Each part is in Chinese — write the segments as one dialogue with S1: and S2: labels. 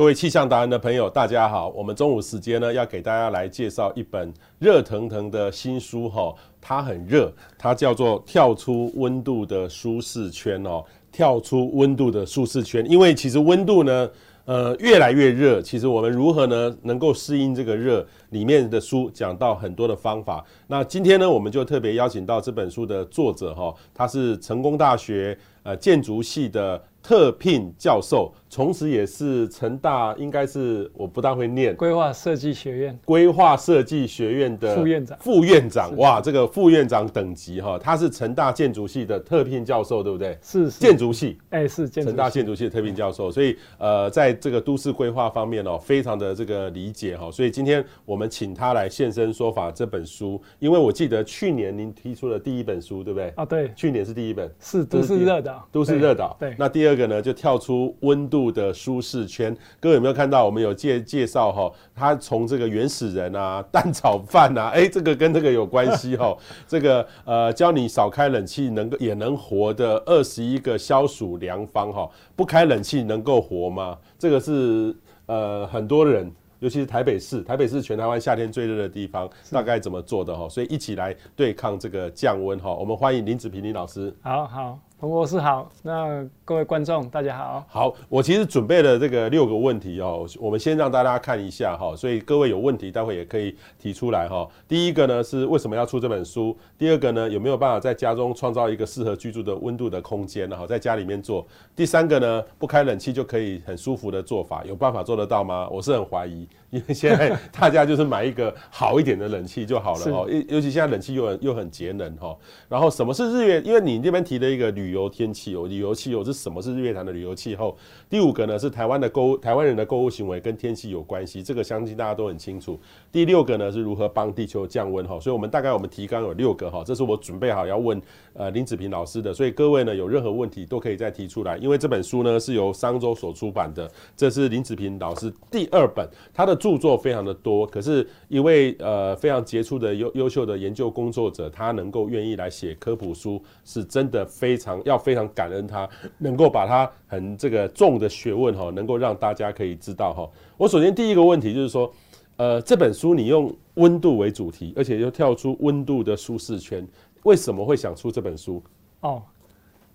S1: 各位气象达人的朋友，大家好。我们中午时间呢，要给大家来介绍一本热腾腾的新书哈，它很热，它叫做《跳出温度的舒适圈》哦，跳出温度的舒适圈。因为其实温度呢，呃，越来越热，其实我们如何呢，能够适应这个热？里面的书讲到很多的方法。那今天呢，我们就特别邀请到这本书的作者哈，他是成功大学呃建筑系的。特聘教授，同时也是成大，应该是我不大会念，
S2: 规划设计学院，
S1: 规划设计学院的
S2: 副院长，
S1: 副院长，哇，这个副院长等级哈，他是成大建筑系的特聘教授，对不对？
S2: 是，
S1: 建筑系，
S2: 哎，是
S1: 成大建筑系的特聘教授，所以呃，在这个都市规划方面哦，非常的这个理解哈，所以今天我们请他来现身说法这本书，因为我记得去年您提出了第一本书，对不对？
S2: 啊，对，
S1: 去年是第一本，
S2: 是都市热岛，
S1: 都市热岛，
S2: 对，
S1: 那第二。个呢，就跳出温度的舒适圈。各位有没有看到？我们有介介绍哈，他从这个原始人啊，蛋炒饭啊，哎，这个跟这个有关系哈。这个呃，教你少开冷气能够也能活的二十一个消暑良方哈。不开冷气能够活吗？这个是呃很多人，尤其是台北市，台北市全台湾夏天最热的地方，大概怎么做的哈？所以一起来对抗这个降温哈。我们欢迎林子平林老师。
S2: 好好。彭博士好，那各位观众大家好。
S1: 好，我其实准备了这个六个问题哦，我们先让大家看一下哈，所以各位有问题待会也可以提出来哈。第一个呢是为什么要出这本书？第二个呢有没有办法在家中创造一个适合居住的温度的空间呢？哈，在家里面做。第三个呢不开冷气就可以很舒服的做法，有办法做得到吗？我是很怀疑，因为现在 大家就是买一个好一点的冷气就好了哈，尤尤其现在冷气又很又很节能哈。然后什么是日月？因为你那边提了一个旅。旅游天气哦，旅游气候是什么？是日月潭的旅游气候。第五个呢是台湾的购台湾人的购物行为跟天气有关系，这个相信大家都很清楚。第六个呢是如何帮地球降温哈，所以我们大概我们提纲有六个哈，这是我准备好要问呃林子平老师的，所以各位呢有任何问题都可以再提出来，因为这本书呢是由商周所出版的，这是林子平老师第二本，他的著作非常的多，可是一位呃非常杰出的优优秀的研究工作者，他能够愿意来写科普书，是真的非常。要非常感恩他，能够把他很这个重的学问哈，能够让大家可以知道哈。我首先第一个问题就是说，呃，这本书你用温度为主题，而且又跳出温度的舒适圈，为什么会想出这本书？
S2: 哦，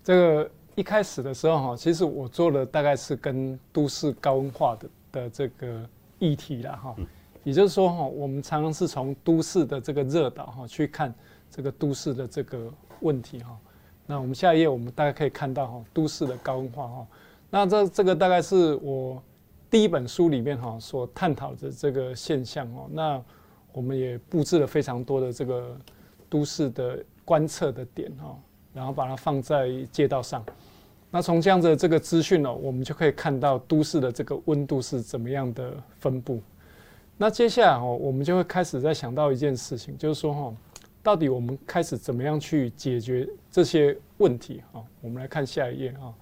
S2: 这个一开始的时候哈，其实我做的大概是跟都市高温化的的这个议题了哈。也就是说哈，我们常常是从都市的这个热岛哈去看这个都市的这个问题哈。那我们下一页，我们大概可以看到哈，都市的高温化哈。那这这个大概是我第一本书里面哈所探讨的这个现象哦。那我们也布置了非常多的这个都市的观测的点哈，然后把它放在街道上。那从这样的这个资讯哦，我们就可以看到都市的这个温度是怎么样的分布。那接下来哦，我们就会开始在想到一件事情，就是说哈。到底我们开始怎么样去解决这些问题？哈，我们来看下一页哈。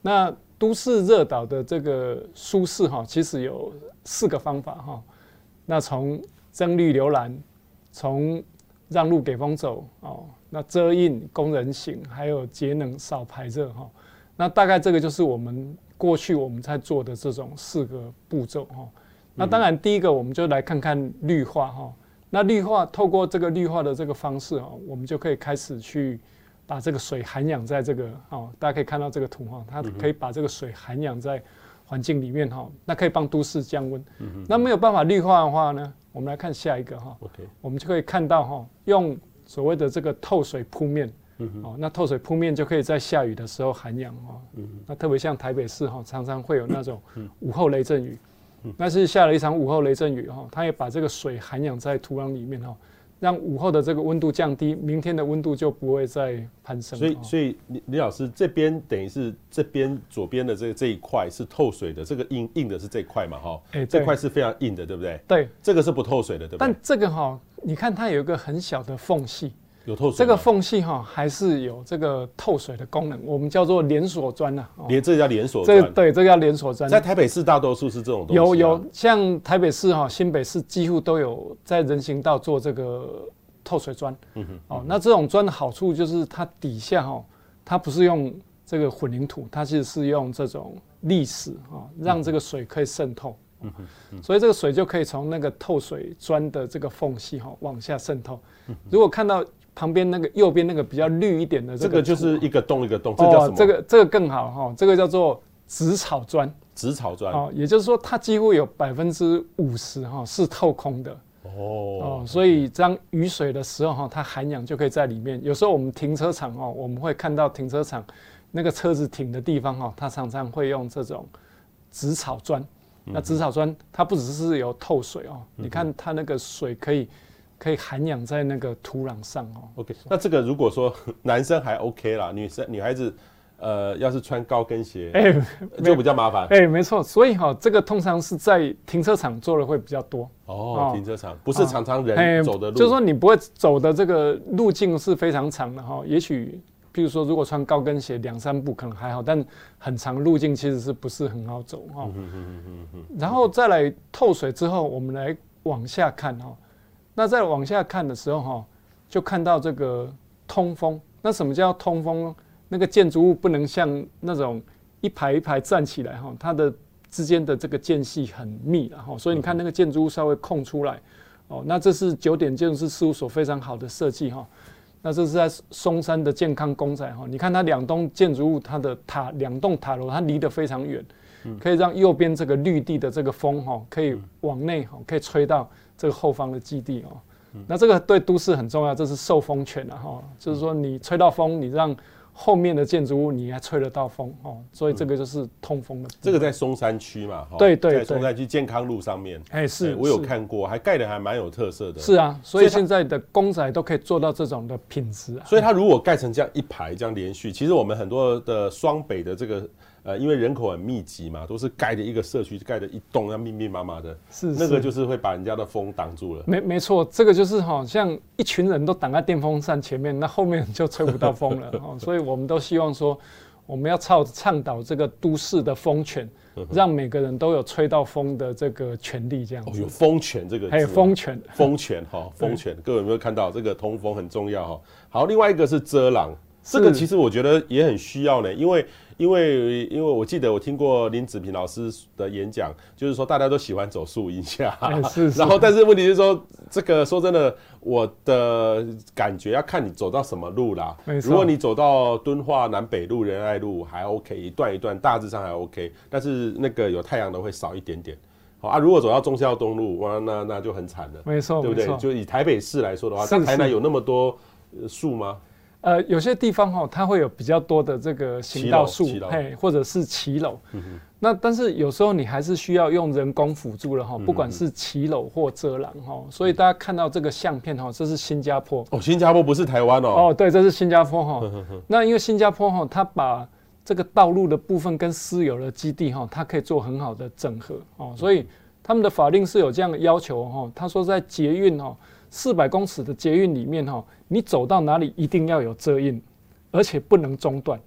S2: 那都市热岛的这个舒适哈，其实有四个方法哈。那从增绿留蓝，从让路给风走哦，那遮荫供人行，还有节能少排热哈。那大概这个就是我们过去我们在做的这种四个步骤哈。那当然第一个我们就来看看绿化哈。那绿化透过这个绿化的这个方式啊，我们就可以开始去把这个水涵养在这个哦，大家可以看到这个图哈，它可以把这个水涵养在环境里面哈，那可以帮都市降温。那没有办法绿化的话呢，我们来看下一个哈，我们就可以看到哈，用所谓的这个透水铺面，哦，那透水铺面就可以在下雨的时候涵养哈，那特别像台北市哈，常常会有那种午后雷阵雨。那是下了一场午后雷阵雨哈，它也把这个水涵养在土壤里面哈，让午后的这个温度降低，明天的温度就不会再攀升。
S1: 所以，所以李李老师这边等于是这边左边的这这一块是透水的，这个硬硬的是这块嘛哈？哎，这块是非常硬的，对不对？
S2: 对，
S1: 这个是不透水的，对不对？
S2: 但这个哈，你看它有一个很小的缝隙。
S1: 有透水，
S2: 这个缝隙哈还是有这个透水的功能，我们叫做连锁砖
S1: 呐。连这叫连锁砖，
S2: 这对，这个叫连锁砖。
S1: 在台北市大多数是这种东西。
S2: 有有，像台北市哈、新北市几乎都有在人行道做这个透水砖。嗯哼。哦，那这种砖的好处就是它底下哈，它不是用这个混凝土，它其实是用这种砾石啊，让这个水可以渗透。嗯嗯、所以这个水就可以从那个透水砖的这个缝隙哈往下渗透。如果看到旁边那个右边那个比较绿一点的这个，
S1: 这个就是一个洞一个洞，这叫什么？
S2: 这个这个更好哈，这个叫做紫草砖。
S1: 紫草砖
S2: 哦，也就是说它几乎有百分之五十哈是透空的。哦哦，所以当雨水的时候哈，它涵养就可以在里面。有时候我们停车场哦，我们会看到停车场那个车子停的地方哈，它常常会用这种紫草砖。那紫草酸它不只是有透水哦，你看它那个水可以可以涵养在那个土壤上哦。
S1: OK，那这个如果说 男生还 OK 啦，女生女孩子。呃，要是穿高跟鞋，哎，就比较麻烦。
S2: 哎，没错，所以哈，这个通常是在停车场做的会比较多。
S1: 哦，停车场不是常常人走的路，
S2: 就是说你不会走的这个路径是非常长的哈。也许，譬如说，如果穿高跟鞋两三步可能还好，但很长路径其实是不是很好走哈？然后再来透水之后，我们来往下看哈。那再往下看的时候哈，就看到这个通风。那什么叫通风？那个建筑物不能像那种一排一排站起来哈，它的之间的这个间隙很密了哈，所以你看那个建筑物稍微空出来，哦，那这是九点建筑师事务所非常好的设计哈。那这是在松山的健康公仔哈，你看它两栋建筑物，它的塔两栋塔楼它离得非常远，可以让右边这个绿地的这个风哈，可以往内哈，可以吹到这个后方的基地哦。那这个对都市很重要，这是受风权了哈，就是说你吹到风，你让后面的建筑物你还吹得到风哦，所以这个就是通风的。
S1: 这个在松山区嘛，
S2: 对对，
S1: 在松山区健康路上面。
S2: 哎，是
S1: 我有看过，还盖的还蛮有特色的。
S2: 是啊，所以现在的公仔都可以做到这种的品质啊。
S1: 所以它如果盖成这样一排这样连续，其实我们很多的双北的这个。呃，因为人口很密集嘛，都是盖的一个社区，盖的一栋那密密麻麻的，是，是那个就是会把人家的风挡住了。
S2: 没没错，这个就是好像一群人都挡在电风扇前面，那后面就吹不到风了。哦，所以我们都希望说，我们要倡倡导这个都市的风权，让每个人都有吹到风的这个权利，这样子。哦，
S1: 有风权这个，
S2: 还有风权，
S1: 风权哈，风权，各位有没有看到这个通风很重要哈？好，另外一个是遮挡，这个其实我觉得也很需要呢，因为。因为，因为我记得我听过林子平老师的演讲，就是说大家都喜欢走树荫下，然后但是问题是说，这个说真的，我的感觉要看你走到什么路啦。如果你走到敦化南北路、仁爱路还 OK，一段一段大致上还 OK，但是那个有太阳的会少一点点。好啊，如果走到忠孝东路，哇，那那就很惨了。
S2: 没错，
S1: 对不对？就以台北市来说的话，像台南有那么多树吗？
S2: 呃，有些地方哈、哦，它会有比较多的这个行道树，嘿，或者是骑楼。嗯、那但是有时候你还是需要用人工辅助了哈，不管是骑楼或遮廊哈。所以大家看到这个相片哈，这是新加坡。
S1: 哦，新加坡不是台湾哦。
S2: 哦，对，这是新加坡哈。那因为新加坡哈，它把这个道路的部分跟私有的基地哈，它可以做很好的整合哦。所以他们的法令是有这样的要求哈。他说在捷运哈。四百公尺的捷运里面哈，你走到哪里一定要有遮阴，而且不能中断，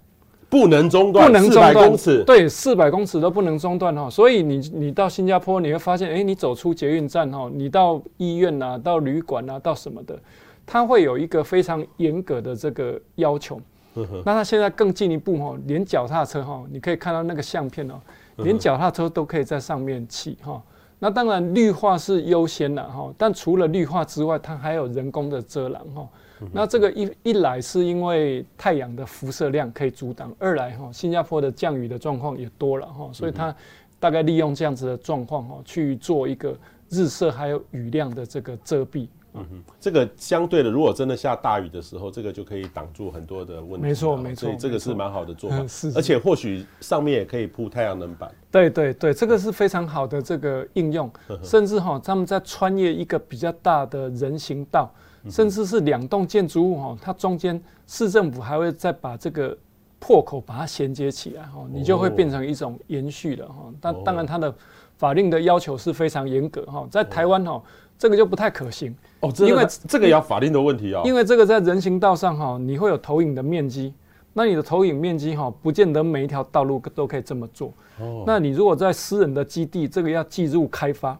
S1: 不能中断，不能中断，四百公尺，
S2: 对，四百公尺都不能中断哈。所以你你到新加坡你会发现，哎，你走出捷运站哈，你到医院呐、啊，到旅馆呐，到什么的，它会有一个非常严格的这个要求。呵呵那它现在更进一步哈，连脚踏车哈，你可以看到那个相片哦，连脚踏车都可以在上面骑哈。那当然，绿化是优先的哈，但除了绿化之外，它还有人工的遮拦哈。那这个一一来是因为太阳的辐射量可以阻挡，二来哈，新加坡的降雨的状况也多了哈，所以它大概利用这样子的状况哈，去做一个日射还有雨量的这个遮蔽。
S1: 嗯哼，这个相对的，如果真的下大雨的时候，这个就可以挡住很多的问题。
S2: 没错，没错，
S1: 所以这个是蛮好的做法。是，而且或许上面也可以铺太阳能板。
S2: 对对对，这个是非常好的这个应用。甚至哈，他们在穿越一个比较大的人行道，甚至是两栋建筑物哈，它中间市政府还会再把这个破口把它衔接起来哈，你就会变成一种延续了哈。但当然，它的法令的要求是非常严格哈，在台湾哈。这个就不太可行
S1: 哦，因为这个也要法令的问题啊。
S2: 因为这个在人行道上哈，你会有投影的面积，那你的投影面积哈，不见得每一条道路都可以这么做。哦，那你如果在私人的基地，这个要计入开发，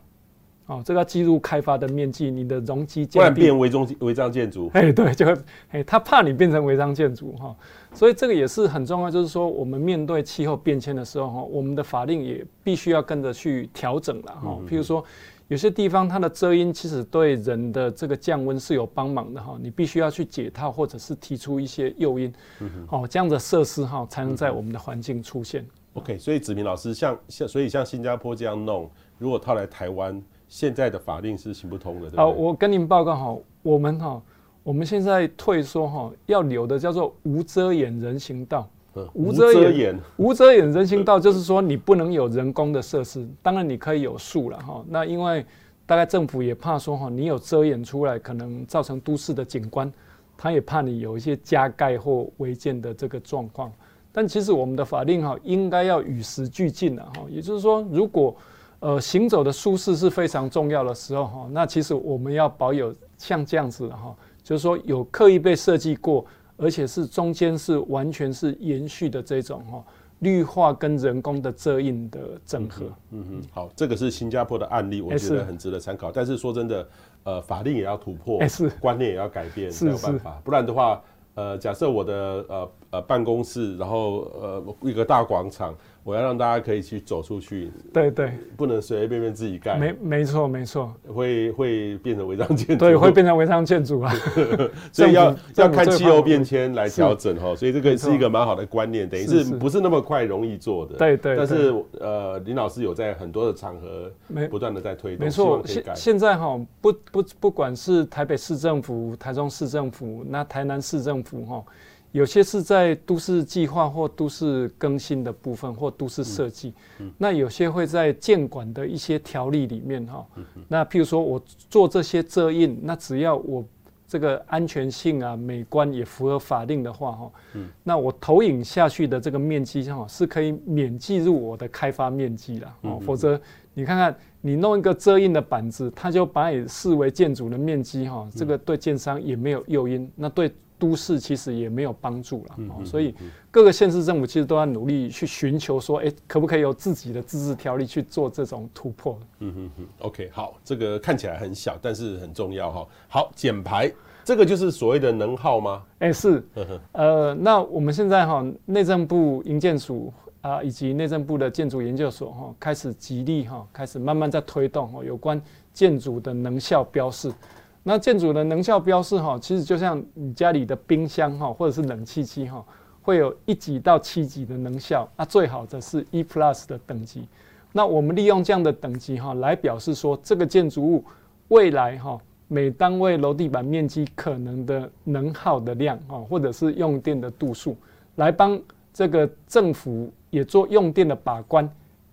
S2: 哦，这个要计入开发的面积，你的容积
S1: 不然变违章违章建筑。
S2: 哎，对，就会哎，他怕你变成违章建筑哈，所以这个也是很重要，就是说我们面对气候变迁的时候哈，我们的法令也必须要跟着去调整了哈。譬如说，有些地方它的遮阴其实对人的这个降温是有帮忙的哈，你必须要去解套或者是提出一些诱因，哦，这样的设施哈才能在我们的环境出现。
S1: OK，所以子明老师像像所以像新加坡这样弄，如果套来台湾。现在的法令是行不通的。好，
S2: 我跟您报告哈，我们哈，我们现在退缩哈，要留的叫做无遮掩人行道。
S1: 无遮掩，
S2: 无遮掩人行道就是说你不能有人工的设施，当然你可以有树了哈。那因为大概政府也怕说哈，你有遮掩出来，可能造成都市的景观，他也怕你有一些加盖或违建的这个状况。但其实我们的法令哈，应该要与时俱进了哈，也就是说，如果呃，行走的舒适是非常重要的时候哈，那其实我们要保有像这样子哈，就是说有刻意被设计过，而且是中间是完全是延续的这种哈，绿化跟人工的遮荫的整合。
S1: 嗯哼，好，这个是新加坡的案例，我觉得很值得参考。但是说真的，呃，法令也要突破，是观念也要改变，没有办法，不然的话，呃，假设我的呃呃办公室，然后呃一个大广场。我要让大家可以去走出去，
S2: 对对，
S1: 不能随随便便自己盖，
S2: 没没错没错，
S1: 会会变成违章建筑，
S2: 对，会变成违章建筑啊，
S1: 所以要要看气候变迁来调整哈，所以这个是一个蛮好的观念，等于是不是那么快容易做的，
S2: 对对，
S1: 但是呃林老师有在很多的场合不断的在推动，
S2: 没错，现现在哈不不不管是台北市政府、台中市政府、那台南市政府哈。有些是在都市计划或都市更新的部分，或都市设计。嗯嗯、那有些会在建管的一些条例里面哈。那譬如说我做这些遮印，那只要我这个安全性啊、美观也符合法令的话哈。嗯、那我投影下去的这个面积哈，是可以免计入我的开发面积了。哦，否则你看看你弄一个遮印的板子，它就把你视为建筑的面积哈。这个对建商也没有诱因，那对。都市其实也没有帮助了，嗯、所以各个县市政府其实都在努力去寻求说，哎、欸，可不可以有自己的自治条例去做这种突破？
S1: 嗯哼哼，OK，好，这个看起来很小，但是很重要哈。好，减排，这个就是所谓的能耗吗？
S2: 哎、欸，是，呃，那我们现在哈，内政部营建署啊，以及内政部的建筑研究所哈，开始极力哈，开始慢慢在推动哈，有关建筑的能效标示。那建筑的能效标示哈，其实就像你家里的冰箱哈，或者是冷气机哈，会有一级到七级的能效，那最好的是 E Plus 的等级。那我们利用这样的等级哈，来表示说这个建筑物未来哈，每单位楼地板面积可能的能耗的量哈，或者是用电的度数，来帮这个政府也做用电的把关。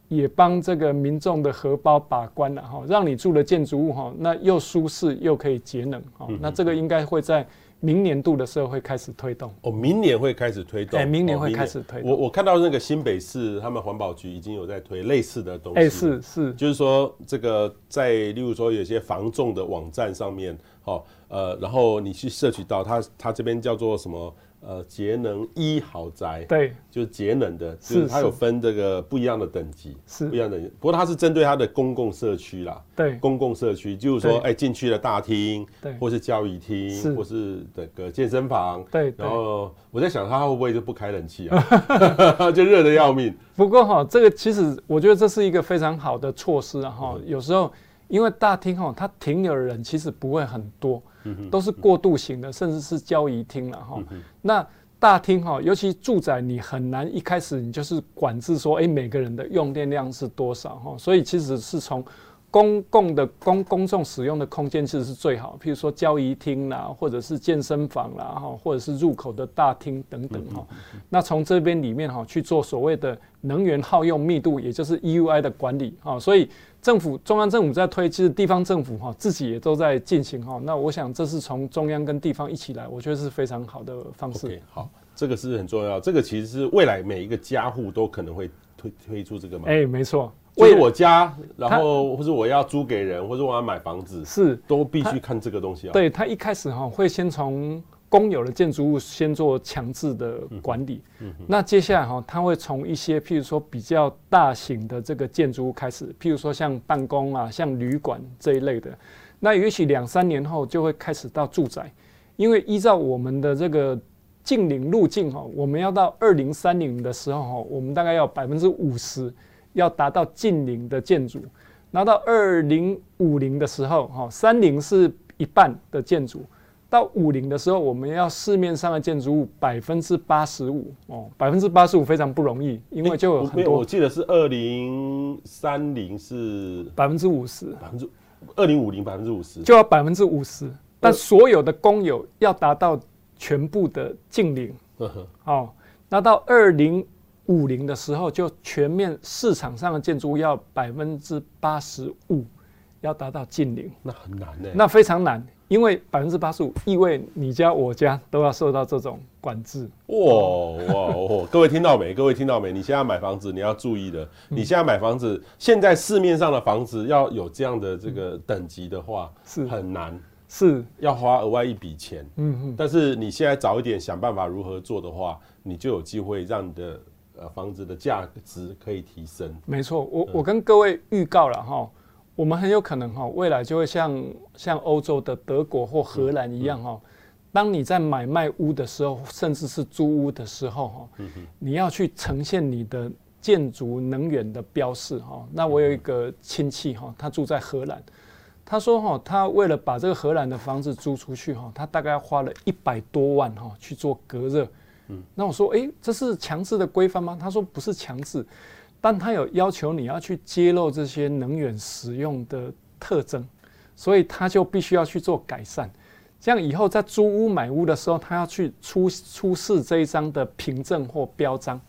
S2: 也帮这个民众的荷包把关了哈，让你住的建筑物哈，那又舒适又可以节能哈，那这个应该会在明年度的时候会开始推动。
S1: 哦，明年会开始推动。
S2: 哎，明年会开始推动。
S1: 我我看到那个新北市他们环保局已经有在推类似的东西。哎，
S2: 是是，
S1: 就是说这个在例如说有些防重的网站上面，好呃，然后你去摄取到它，它这边叫做什么？呃，节能一豪宅，
S2: 对，
S1: 就是节能的，就是它有分这个不一样的等级，
S2: 是
S1: 不一样的。不过它是针对它的公共社区啦，
S2: 对，
S1: 公共社区就是说，哎，进去的大厅，对，或是交易厅，或是这个健身房，对。然后我在想，它会不会就不开冷气啊？就热的要命。
S2: 不过哈，这个其实我觉得这是一个非常好的措施啊哈。有时候因为大厅哈，它停留的人其实不会很多。都是过渡型的，甚至是交易厅了哈。那大厅哈，尤其住宅，你很难一开始你就是管制说，诶，每个人的用电量是多少哈。所以其实是从公共的公公众使用的空间其实是最好，譬如说交易厅啦，或者是健身房啦哈，或者是入口的大厅等等哈。那从这边里面哈去做所谓的能源耗用密度，也就是 EUI 的管理哈。所以。政府中央政府在推，其实地方政府哈自己也都在进行哈。那我想这是从中央跟地方一起来，我觉得是非常好的方式。
S1: Okay, 好，这个是很重要。这个其实是未来每一个家户都可能会推推出这个嘛。
S2: 哎，没错，
S1: 就是我家，然后或者我要租给人，或者我要买房子，是都必须看这个东西啊。
S2: 对，他一开始哈会先从公有的建筑物先做强制的管理，那接下来哈，它会从一些譬如说比较大型的这个建筑物开始，譬如说像办公啊、像旅馆这一类的，那也许两三年后就会开始到住宅，因为依照我们的这个近零路径哈，我们要到二零三零的时候哈，我们大概要百分之五十要达到近零的建筑，拿到二零五零的时候哈，三零是一半的建筑。到五零的时候，我们要市面上的建筑物百分之八十五哦，百分之八十五非常不容易，因为就有很多。
S1: 我记得是二零三零是
S2: 百分之五十，
S1: 百分之二零五零百分之五十
S2: 就要百分之五十，但所有的公有要达到全部的净零。哦，那到二零五零的时候，就全面市场上的建筑物要百分之八十五要达到净零，
S1: 那很难呢，
S2: 那非常难。因为百分之八十五意味你家我家都要受到这种管制。
S1: 哇哇哇！各位听到没？各位听到没？你现在买房子你要注意的。你现在买房子，现在市面上的房子要有这样的这个等级的话，是很难，
S2: 是
S1: 要花额外一笔钱。嗯嗯。但是你现在早一点想办法如何做的话，你就有机会让你的呃房子的价值可以提升。
S2: 没错，我我跟各位预告了哈。我们很有可能哈，未来就会像像欧洲的德国或荷兰一样哈，当你在买卖屋的时候，甚至是租屋的时候哈，你要去呈现你的建筑能源的标示哈。那我有一个亲戚哈，他住在荷兰，他说哈，他为了把这个荷兰的房子租出去哈，他大概花了一百多万哈去做隔热。嗯那我说，诶，这是强制的规范吗？他说不是强制。但他有要求你要去揭露这些能源使用的特征，所以他就必须要去做改善。这样以后在租屋买屋的时候，他要去出出示这一张的凭证或标章。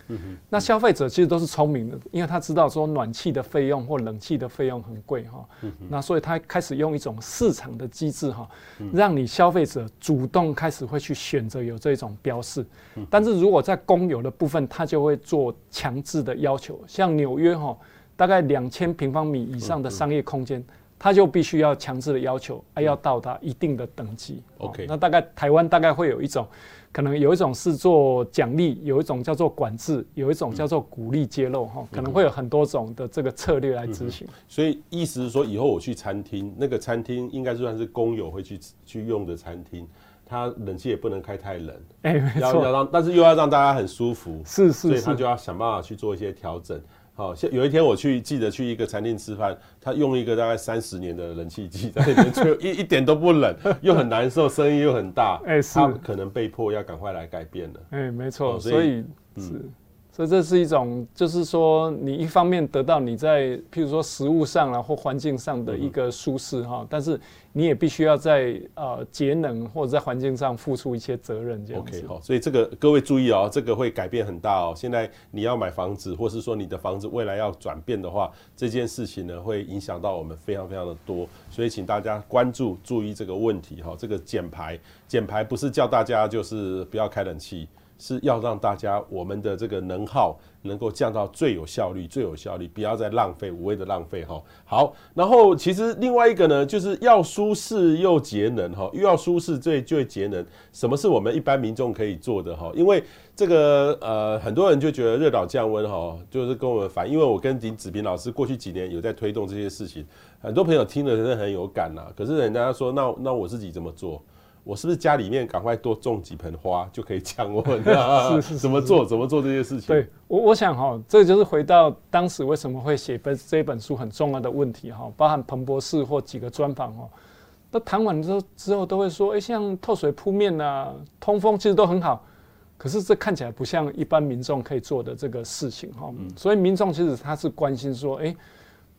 S2: 那消费者其实都是聪明的，因为他知道说暖气的费用或冷气的费用很贵哈。那所以他开始用一种市场的机制哈，让你消费者主动开始会去选择有这种标示。但是如果在公有的部分，他就会做强制的要求，像纽约哈，大概两千平方米以上的商业空间。他就必须要强制的要求，哎，要到达一定的等级。OK，那大概台湾大概会有一种，可能有一种是做奖励，有一种叫做管制，有一种叫做鼓励揭露哈，可能会有很多种的这个策略来执行。
S1: 所以意思是说，以后我去餐厅，那个餐厅应该算是工友会去去用的餐厅，它冷气也不能开太冷，
S2: 哎，
S1: 要要让，但是又要让大家很舒服，
S2: 是是，
S1: 所以他就要想办法去做一些调整。好，像有一天我去记得去一个餐厅吃饭，他用一个大概三十年的冷气机在那边吹，一一点都不冷，又很难受，声音又很大，哎，是，他可能被迫要赶快来改变了。
S2: 哎，没错，所以是。所以这是一种，就是说，你一方面得到你在譬如说食物上啊或环境上的一个舒适哈，但是你也必须要在呃节能或者在环境上付出一些责任这样子。OK，
S1: 好，所以这个各位注意哦，这个会改变很大哦。现在你要买房子，或是说你的房子未来要转变的话，这件事情呢会影响到我们非常非常的多，所以请大家关注注意这个问题哈。这个减排，减排不是叫大家就是不要开冷气。是要让大家我们的这个能耗能够降到最有效率、最有效率，不要再浪费、无谓的浪费哈。好，然后其实另外一个呢，就是要舒适又节能哈，又要舒适最最节能。什么是我们一般民众可以做的哈？因为这个呃，很多人就觉得热岛降温哈，就是跟我们反映。因为我跟林子平老师过去几年有在推动这些事情，很多朋友听了真的很有感呐。可是人家说，那那我自己怎么做？我是不是家里面赶快多种几盆花就可以降温？是是，怎么做？怎么做这些事情？
S2: 对我，我想哈，这就是回到当时为什么会写本这本书很重要的问题哈，包含彭博士或几个专访哈，都谈完之后之后都会说，哎，像透水铺面啊，通风其实都很好，可是这看起来不像一般民众可以做的这个事情哈。所以民众其实他是关心说，哎，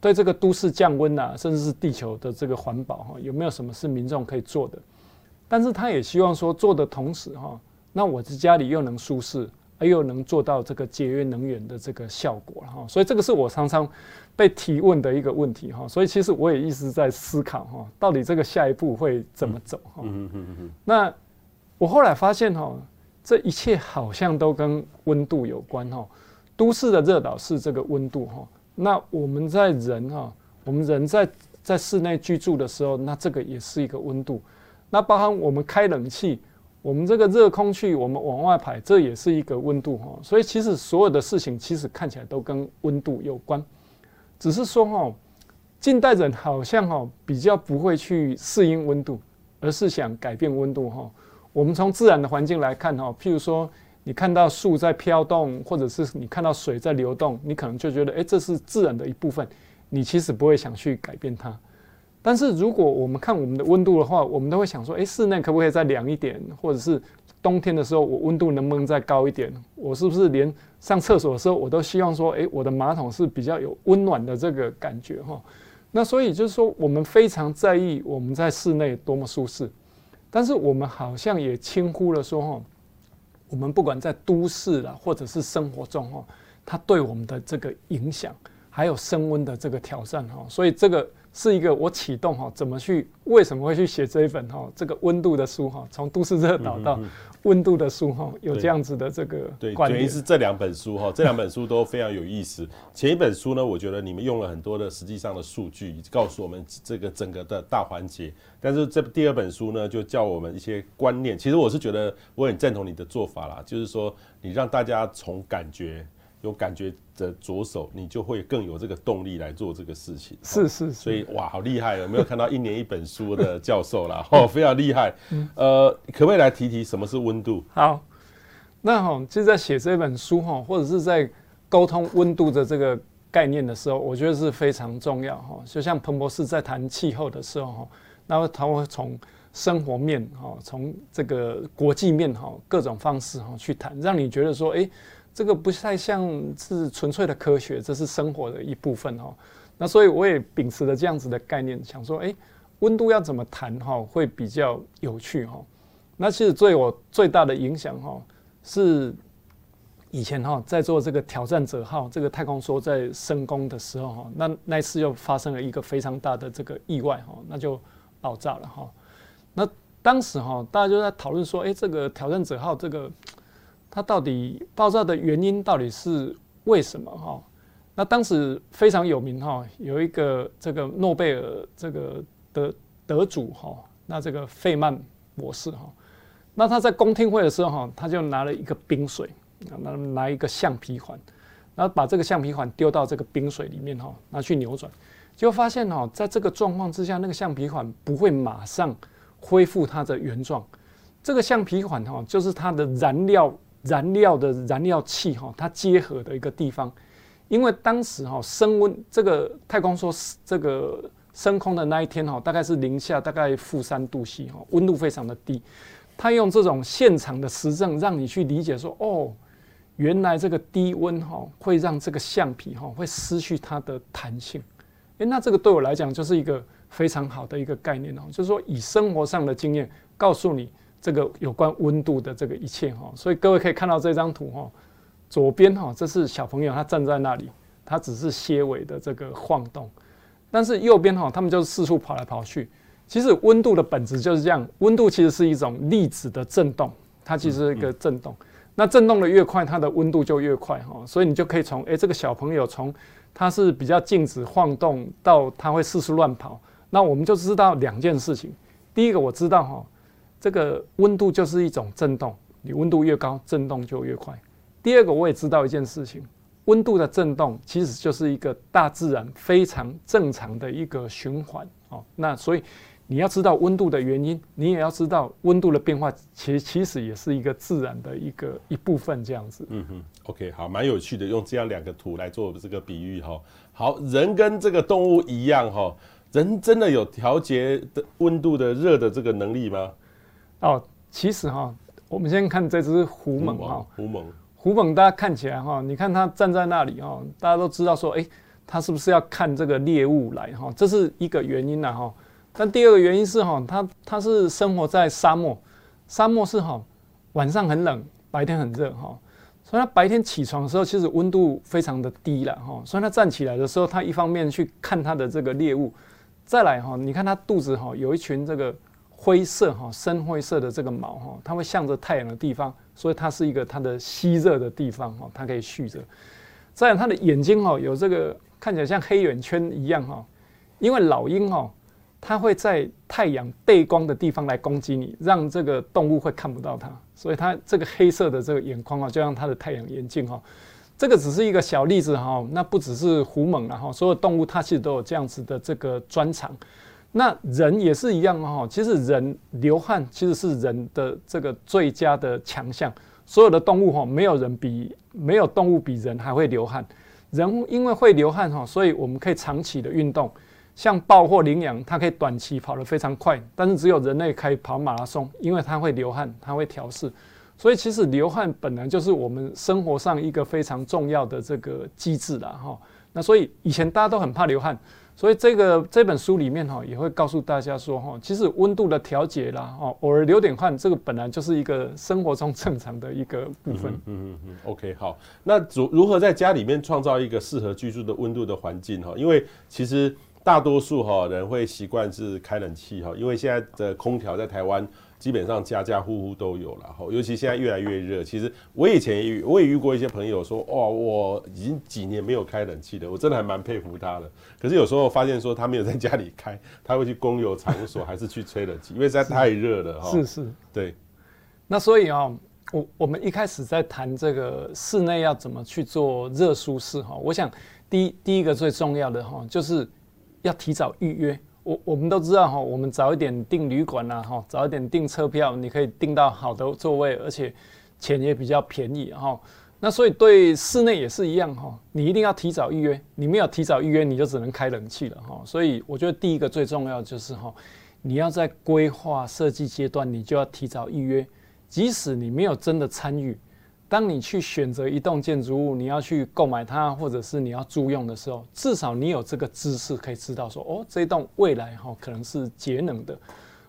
S2: 对这个都市降温啊，甚至是地球的这个环保哈，有没有什么是民众可以做的？但是他也希望说做的同时哈，那我在家里又能舒适，而又能做到这个节约能源的这个效果哈，所以这个是我常常被提问的一个问题哈，所以其实我也一直在思考哈，到底这个下一步会怎么走哈。嗯嗯嗯。那我后来发现哈，这一切好像都跟温度有关哈，都市的热岛是这个温度哈，那我们在人哈，我们人在在室内居住的时候，那这个也是一个温度。那包含我们开冷气，我们这个热空气我们往外排，这也是一个温度哈。所以其实所有的事情其实看起来都跟温度有关，只是说哈，近代人好像哈比较不会去适应温度，而是想改变温度哈。我们从自然的环境来看哈，譬如说你看到树在飘动，或者是你看到水在流动，你可能就觉得诶，这是自然的一部分，你其实不会想去改变它。但是如果我们看我们的温度的话，我们都会想说，诶，室内可不可以再凉一点？或者是冬天的时候，我温度能不能再高一点？我是不是连上厕所的时候，我都希望说，诶，我的马桶是比较有温暖的这个感觉哈？那所以就是说，我们非常在意我们在室内多么舒适，但是我们好像也轻忽了说，哈，我们不管在都市啦，或者是生活中哈，它对我们的这个影响，还有升温的这个挑战哈，所以这个。是一个我启动哈，怎么去？为什么会去写这一本哈？这个温度的书哈，从都市热岛到温度的书哈，有这样子的这个
S1: 对，原因是这两本书哈，这两本书都非常有意思。前一本书呢，我觉得你们用了很多的实际上的数据，告诉我们这个整个的大环节。但是这第二本书呢，就教我们一些观念。其实我是觉得我很赞同你的做法啦，就是说你让大家从感觉。有感觉的着手，你就会更有这个动力来做这个事情。
S2: 是是，是，
S1: 所以哇，好厉害！有没有看到一年一本书的教授啦？哦，非常厉害。呃，可不可以来提提什么是温度？
S2: 好，那哈，就在写这本书哈，或者是在沟通温度的这个概念的时候，我觉得是非常重要哈。就像彭博士在谈气候的时候哈，那么他会从生活面哈，从这个国际面哈，各种方式哈去谈，让你觉得说，哎。这个不太像是纯粹的科学，这是生活的一部分哦。那所以我也秉持了这样子的概念，想说，哎，温度要怎么谈哈，会比较有趣哈。那其实对我最大的影响哈，是以前哈在做这个挑战者号这个太空梭在升空的时候哈，那那次又发生了一个非常大的这个意外哈，那就爆炸了哈。那当时哈大家就在讨论说，哎，这个挑战者号这个。它到底爆炸的原因到底是为什么哈？那当时非常有名哈，有一个这个诺贝尔这个得得主哈，那这个费曼博士哈，那他在公听会的时候哈，他就拿了一个冰水，拿拿一个橡皮环，然后把这个橡皮环丢到这个冰水里面哈，拿去扭转，结果发现哈，在这个状况之下，那个橡皮环不会马上恢复它的原状，这个橡皮环哈，就是它的燃料。燃料的燃料器哈，它结合的一个地方，因为当时哈升温，这个太空梭这个升空的那一天哈，大概是零下大概负三度 C 哈，温度非常的低。他用这种现场的实证让你去理解说，哦，原来这个低温哈会让这个橡皮哈会失去它的弹性。诶，那这个对我来讲就是一个非常好的一个概念哦，就是说以生活上的经验告诉你。这个有关温度的这个一切哈，所以各位可以看到这张图哈，左边哈这是小朋友他站在那里，他只是些微的这个晃动，但是右边哈他们就是四处跑来跑去。其实温度的本质就是这样，温度其实是一种粒子的震动，它其实是一个震动。那震动的越快，它的温度就越快哈。所以你就可以从诶这个小朋友从他是比较静止晃动到他会四处乱跑，那我们就知道两件事情。第一个我知道哈。这个温度就是一种震动，你温度越高，震动就越快。第二个，我也知道一件事情，温度的震动其实就是一个大自然非常正常的一个循环哦。那所以你要知道温度的原因，你也要知道温度的变化，其实其实也是一个自然的一个一部分这样子。
S1: 嗯哼，OK，好，蛮有趣的，用这样两个图来做这个比喻哈。好，人跟这个动物一样哈，人真的有调节的温度的热的这个能力吗？
S2: 哦，其实哈，我们先看这只狐猛哈，
S1: 狐猛，
S2: 狐猛，大家看起来哈，你看它站在那里哈，大家都知道说，哎，它是不是要看这个猎物来哈？这是一个原因呐哈。但第二个原因是哈，它它是生活在沙漠，沙漠是哈，晚上很冷，白天很热哈，所以它白天起床的时候，其实温度非常的低了哈，所以它站起来的时候，它一方面去看它的这个猎物，再来哈，你看它肚子哈有一群这个。灰色哈，深灰色的这个毛哈，它会向着太阳的地方，所以它是一个它的吸热的地方哈，它可以蓄热。再来，它的眼睛哈有这个看起来像黑眼圈一样哈，因为老鹰哈，它会在太阳背光的地方来攻击你，让这个动物会看不到它。所以它这个黑色的这个眼眶啊，就像它的太阳眼镜哈。这个只是一个小例子哈，那不只是虎猛了哈，所有动物它其实都有这样子的这个专长。那人也是一样哈，其实人流汗其实是人的这个最佳的强项。所有的动物哈，没有人比没有动物比人还会流汗。人因为会流汗哈，所以我们可以长期的运动。像豹或羚羊，它可以短期跑得非常快，但是只有人类可以跑马拉松，因为它会流汗，它会调试。所以其实流汗本来就是我们生活上一个非常重要的这个机制啦哈。那所以以前大家都很怕流汗，所以这个这本书里面哈也会告诉大家说哈，其实温度的调节啦哈，偶尔流点汗，这个本来就是一个生活中正常的一个部分。嗯
S1: 嗯嗯。OK，好，那如如何在家里面创造一个适合居住的温度的环境哈？因为其实。大多数哈人会习惯是开冷气哈，因为现在的空调在台湾基本上家家户户都有了哈，尤其现在越来越热。其实我以前也遇我也遇过一些朋友说，哇，我已经几年没有开冷气了，我真的还蛮佩服他的。可是有时候发现说他没有在家里开，他会去公有场所还是去吹冷气，因为实在太热了哈。
S2: 是是，
S1: 对。
S2: 那所以啊，我我们一开始在谈这个室内要怎么去做热舒适哈，我想第一第一个最重要的哈就是。要提早预约，我我们都知道哈，我们早一点订旅馆呐哈，早一点订车票，你可以订到好的座位，而且钱也比较便宜哈。那所以对室内也是一样哈，你一定要提早预约，你没有提早预约，你就只能开冷气了哈。所以我觉得第一个最重要就是哈，你要在规划设计阶段，你就要提早预约，即使你没有真的参与。当你去选择一栋建筑物，你要去购买它，或者是你要租用的时候，至少你有这个知识，可以知道说，哦，这栋未来哈可能是节能的，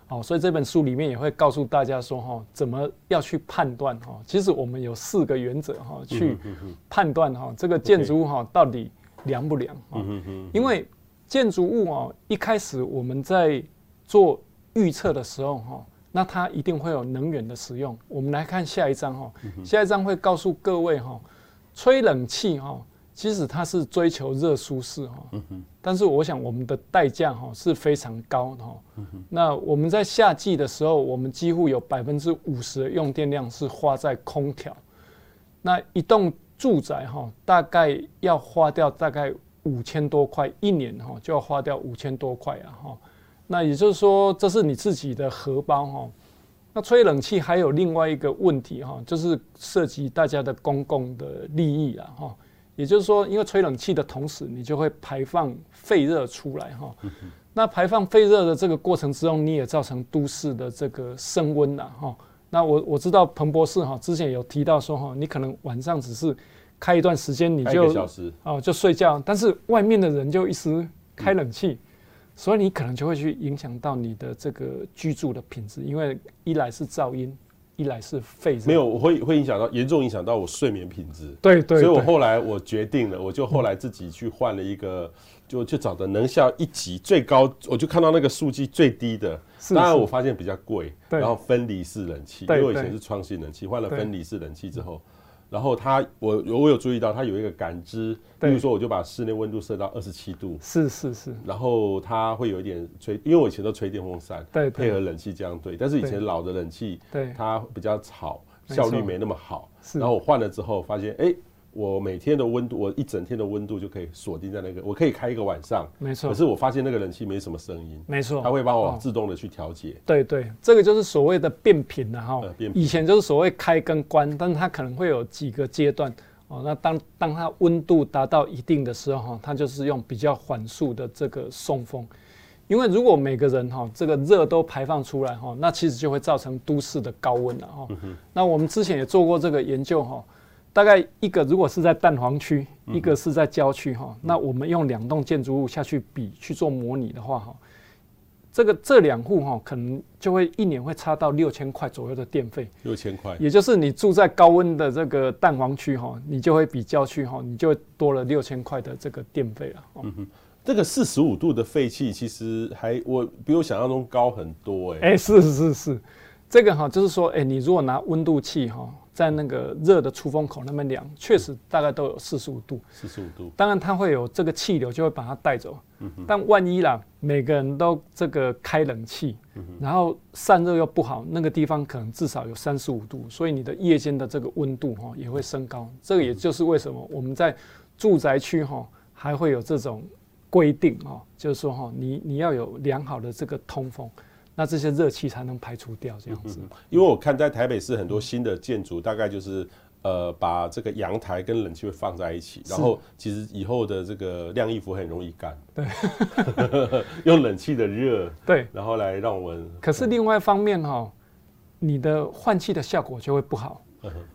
S2: 哦，所以这本书里面也会告诉大家说，哈，怎么要去判断哈。其实我们有四个原则哈，去判断哈这个建筑物哈到底凉不凉啊。因为建筑物啊，一开始我们在做预测的时候哈。那它一定会有能源的使用。我们来看下一章哈，下一章会告诉各位哈，吹冷气哈，其实它是追求热舒适哈，但是我想我们的代价哈是非常高的哈。那我们在夏季的时候，我们几乎有百分之五十的用电量是花在空调。那一栋住宅哈，大概要花掉大概五千多块一年哈，就要花掉五千多块啊哈。那也就是说，这是你自己的荷包哈。那吹冷气还有另外一个问题哈，就是涉及大家的公共的利益啊哈。也就是说，因为吹冷气的同时，你就会排放废热出来哈。那排放废热的这个过程之中，你也造成都市的这个升温了哈。那我我知道彭博士哈之前有提到说哈，你可能晚上只是开一段时间，你就哦就睡觉，但是外面的人就一直开冷气。所以你可能就会去影响到你的这个居住的品质，因为一来是噪音，一来是废热。没
S1: 有，我会会影响到严重影响到我睡眠品
S2: 质。对。
S1: 所以我后来我决定了，我就后来自己去换了一个，嗯、就就找的能效一级最高，我就看到那个数据最低的。当然我发现比较贵，然后分离式冷气，因为我以前是窗型冷气，换了分离式冷气之后。然后它，我我有注意到它有一个感知，比如说我就把室内温度设到二十七度，
S2: 是是是，
S1: 然后它会有一点吹，因为我以前都吹电风扇，对，配合冷气这样对，但是以前老的冷气，对，它比较吵，效率没那么好，然后我换了之后发现，哎。我每天的温度，我一整天的温度就可以锁定在那个，我可以开一个晚上，没错。可是我发现那个冷气没什么声音，没错，它会帮我自动的去调节。
S2: 对对，这个就是所谓的变频了哈。以前就是所谓开跟关，但是它可能会有几个阶段哦。那当当它温度达到一定的时候哈，它就是用比较缓速的这个送风，因为如果每个人哈这个热都排放出来哈，那其实就会造成都市的高温了哈。那我们之前也做过这个研究哈。大概一个如果是在蛋黄区，一个是在郊区哈，那我们用两栋建筑物下去比去做模拟的话哈，这个这两户哈可能就会一年会差到六千块左右的电费。
S1: 六千块，
S2: 也就是你住在高温的这个蛋黄区哈，你就会比郊区哈，你就会多了六千块的这个电费了。嗯
S1: 哼，这个四十五度的废气其实还我比我想象中高很多哎。
S2: 哎，是是是，这个哈就是说，哎，你如果拿温度计哈。在那个热的出风口那边量，确实大概都有四十五度。
S1: 四十五度，
S2: 当然它会有这个气流，就会把它带走。但万一啦，每个人都这个开冷气，然后散热又不好，那个地方可能至少有三十五度，所以你的夜间的这个温度哈也会升高。这个也就是为什么我们在住宅区哈还会有这种规定哈，就是说哈你你要有良好的这个通风，那这些热气才能排除掉这样子。
S1: 因为我看在台北市很多新的建筑，大概就是。呃，把这个阳台跟冷气会放在一起，然后其实以后的这个晾衣服很容易干。
S2: 对，
S1: 用冷气的热，
S2: 对，
S1: 然后来让我们。
S2: 可是另外一方面哈、哦，你的换气的效果就会不好。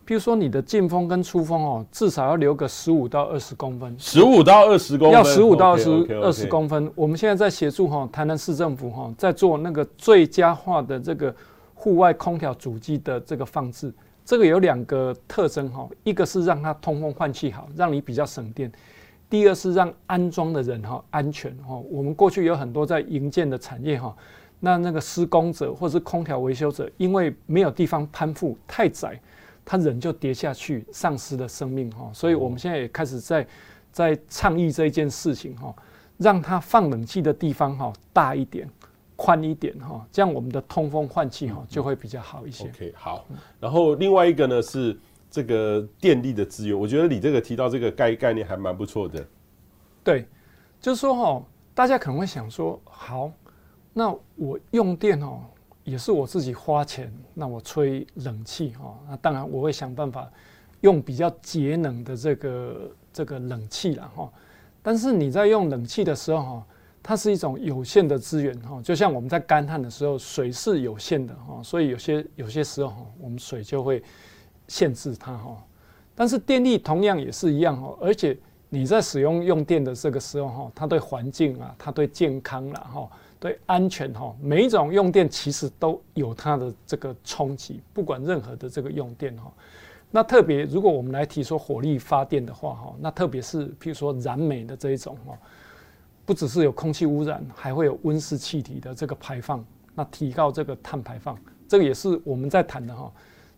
S2: 比如说你的进风跟出风哦，至少要留个十五到二十公分。
S1: 十五到二十公分。
S2: 要十五到二十二十公分。我们现在在协助哈台南市政府哈，在做那个最佳化的这个户外空调主机的这个放置。这个有两个特征哈，一个是让它通风换气好，让你比较省电；第二是让安装的人哈安全哈。我们过去有很多在营建的产业哈，那那个施工者或是空调维修者，因为没有地方攀附，太窄，他人就跌下去，丧失了生命哈。所以我们现在也开始在在倡议这一件事情哈，让它放冷气的地方哈大一点。宽一点哈，这样我们的通风换气哈就会比较好一些。
S1: OK，好。然后另外一个呢是这个电力的资源，我觉得你这个提到这个概概念还蛮不错的。
S2: 对，就是说哈，大家可能会想说，好，那我用电哦也是我自己花钱，那我吹冷气哈，那当然我会想办法用比较节能的这个这个冷气了哈。但是你在用冷气的时候哈。它是一种有限的资源哈，就像我们在干旱的时候，水是有限的哈，所以有些有些时候哈，我们水就会限制它哈。但是电力同样也是一样哈，而且你在使用用电的这个时候哈，它对环境啊，它对健康啦哈，对安全哈，每一种用电其实都有它的这个冲击，不管任何的这个用电哈。那特别如果我们来提说火力发电的话哈，那特别是譬如说燃煤的这一种哈。不只是有空气污染，还会有温室气体的这个排放，那提高这个碳排放，这个也是我们在谈的哈。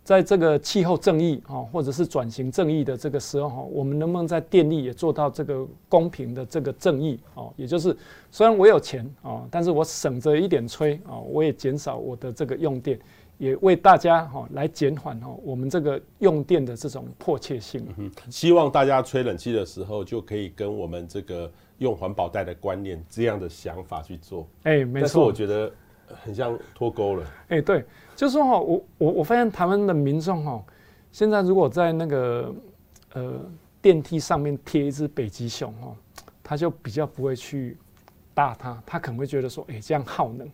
S2: 在这个气候正义啊，或者是转型正义的这个时候哈，我们能不能在电力也做到这个公平的这个正义啊？也就是虽然我有钱啊，但是我省着一点吹啊，我也减少我的这个用电，也为大家哈来减缓哈我们这个用电的这种迫切性。
S1: 嗯，希望大家吹冷气的时候就可以跟我们这个。用环保袋的观念，这样的想法去做，
S2: 哎、欸，没错。
S1: 但是我觉得很像脱钩了。
S2: 哎、欸，对，就是说哈，我我我发现台湾的民众哈，现在如果在那个呃电梯上面贴一只北极熊哦，他就比较不会去打它，他可能会觉得说，哎、这样耗能，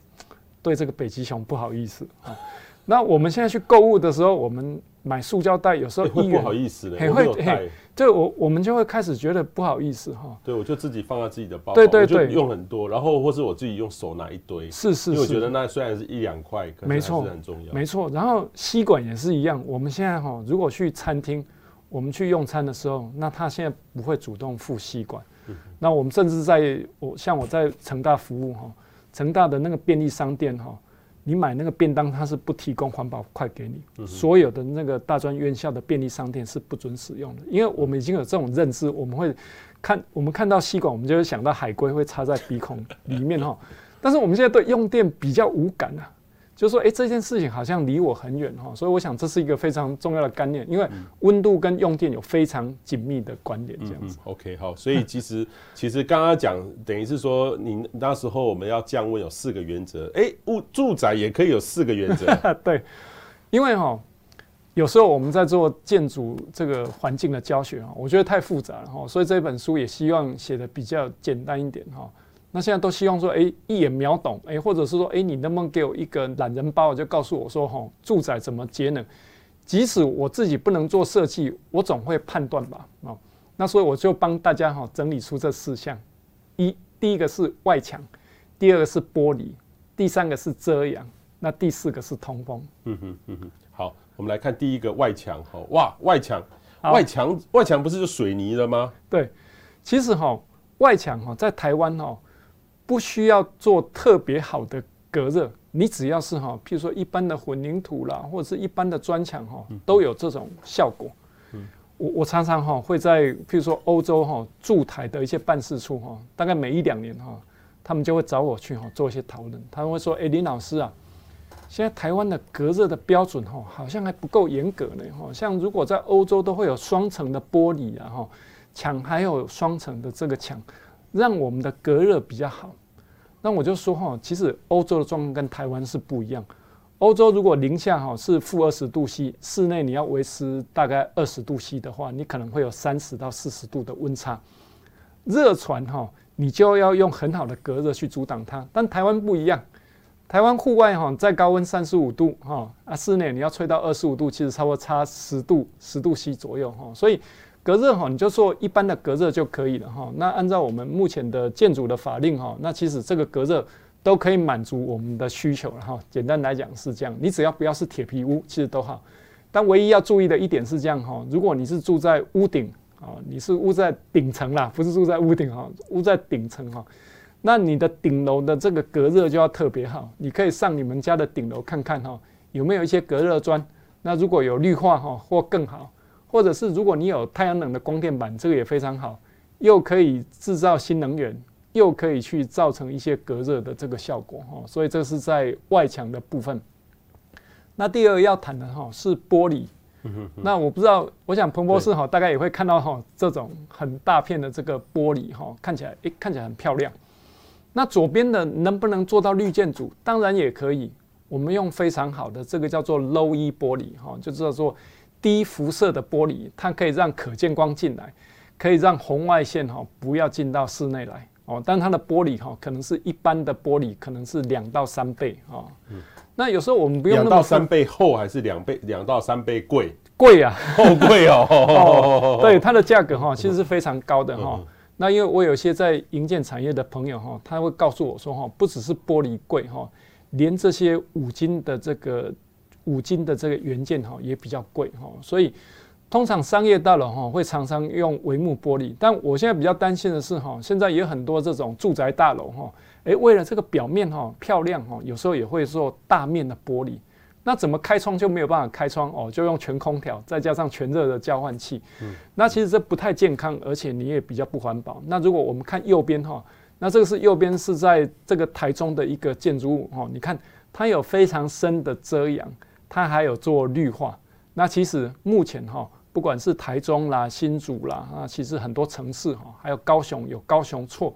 S2: 对这个北极熊不好意思啊。那我们现在去购物的时候，我们买塑胶袋，有时候
S1: 会不好意思的，
S2: 很、会嘿，就我我们就会开始觉得不好意思哈。
S1: 对，我就自己放在自己的包包，
S2: 对对对，
S1: 用很多，然后或是我自己用手拿一堆，
S2: 是是是，
S1: 因为我觉得那虽然是一两块，没错，很重要，
S2: 没错。然后吸管也是一样，我们现在哈，如果去餐厅，我们去用餐的时候，那他现在不会主动付吸管，嗯、那我们甚至在我像我在成大服务哈，成大的那个便利商店哈。你买那个便当，它是不提供环保筷给你。所有的那个大专院校的便利商店是不准使用的，因为我们已经有这种认知，我们会看我们看到吸管，我们就会想到海龟会插在鼻孔里面哈。但是我们现在对用电比较无感啊。就是说，哎，这件事情好像离我很远哈，所以我想这是一个非常重要的概念，因为温度跟用电有非常紧密的关联，这样子。
S1: 嗯、OK，好，所以其实 其实刚刚讲，等于是说，你那时候我们要降温有四个原则，哎，物住宅也可以有四个原则，
S2: 对，因为哈，有时候我们在做建筑这个环境的教学哈，我觉得太复杂了哈，所以这本书也希望写的比较简单一点哈。那现在都希望说，哎，一眼秒懂，哎，或者是说，哎，你能不能给我一个懒人包，就告诉我说，哈，住宅怎么节能？即使我自己不能做设计，我总会判断吧，哦，那所以我就帮大家哈整理出这四项：一，第一个是外墙，第二个是玻璃，第三个是遮阳，那第四个是通风。
S1: 嗯哼嗯哼，好，我们来看第一个外墙，哈，哇，外墙，外墙，外墙不是就水泥的吗？
S2: 对，其实哈，外墙哈，在台湾哈。不需要做特别好的隔热，你只要是哈，譬如说一般的混凝土啦，或者是一般的砖墙哈，都有这种效果。我我常常哈会在譬如说欧洲哈驻台的一些办事处哈，大概每一两年哈他们就会找我去哈做一些讨论。他们会说：“哎，林老师啊，现在台湾的隔热的标准哈好像还不够严格呢哈。像如果在欧洲都会有双层的玻璃啊哈，墙还有双层的这个墙，让我们的隔热比较好。那我就说哈，其实欧洲的状况跟台湾是不一样。欧洲如果零下哈是负二十度 C，室内你要维持大概二十度 C 的话，你可能会有三十到四十度的温差。热传哈。”你就要用很好的隔热去阻挡它，但台湾不一样，台湾户外哈再高温三十五度哈啊，室内你要吹到二十五度，其实差不多差十度十度 C 左右哈，所以隔热哈你就做一般的隔热就可以了哈。那按照我们目前的建筑的法令哈，那其实这个隔热都可以满足我们的需求了哈。简单来讲是这样，你只要不要是铁皮屋，其实都好。但唯一要注意的一点是这样哈，如果你是住在屋顶。啊，你是屋在顶层啦，不是住在屋顶哈，屋在顶层哈，那你的顶楼的这个隔热就要特别好，你可以上你们家的顶楼看看哈，有没有一些隔热砖，那如果有绿化哈或更好，或者是如果你有太阳能的光电板，这个也非常好，又可以制造新能源，又可以去造成一些隔热的这个效果哈，所以这是在外墙的部分。那第二个要谈的哈是玻璃。那我不知道，我想彭博士哈大概也会看到哈这种很大片的这个玻璃哈，看起来诶看起来很漂亮。那左边的能不能做到绿建筑？当然也可以。我们用非常好的这个叫做 Low E 玻璃哈，就叫做低辐射的玻璃，它可以让可见光进来，可以让红外线哈不要进到室内来哦。但它的玻璃哈可能是一般的玻璃，可能是两到三倍啊。那有时候我们不用两
S1: 到三倍厚还是两倍两到三倍贵？
S2: 贵啊，
S1: 好贵哦，
S2: 哦！对，它的价格哈其实是非常高的哈。那因为我有些在营建产业的朋友哈，他会告诉我说哈，不只是玻璃贵哈，连这些五金的这个五金的这个元件哈也比较贵哈。所以通常商业大楼哈会常常用帷幕玻璃，但我现在比较担心的是哈，现在也有很多这种住宅大楼哈。诶，为了这个表面哈漂亮哈，有时候也会做大面的玻璃。那怎么开窗就没有办法开窗哦？就用全空调，再加上全热的交换器。嗯，那其实这不太健康，而且你也比较不环保。那如果我们看右边哈，那这个是右边是在这个台中的一个建筑物哈，你看它有非常深的遮阳，它还有做绿化。那其实目前哈，不管是台中啦、新竹啦啊，其实很多城市哈，还有高雄有高雄错。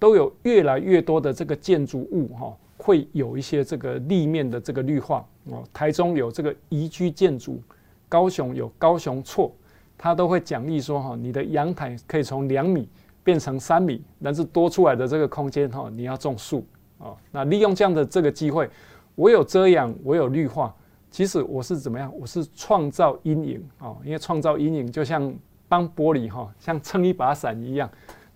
S2: 都有越来越多的这个建筑物哈，会有一些这个立面的这个绿化哦。台中有这个宜居建筑，高雄有高雄错，它都会奖励说哈，你的阳台可以从两米变成三米，但是多出来的这个空间哈，你要种树啊。那利用这样的这个机会，我有遮阳，我有绿化，其实我是怎么样？我是创造阴影哦，因为创造阴影就像帮玻璃哈，像撑一把伞一样。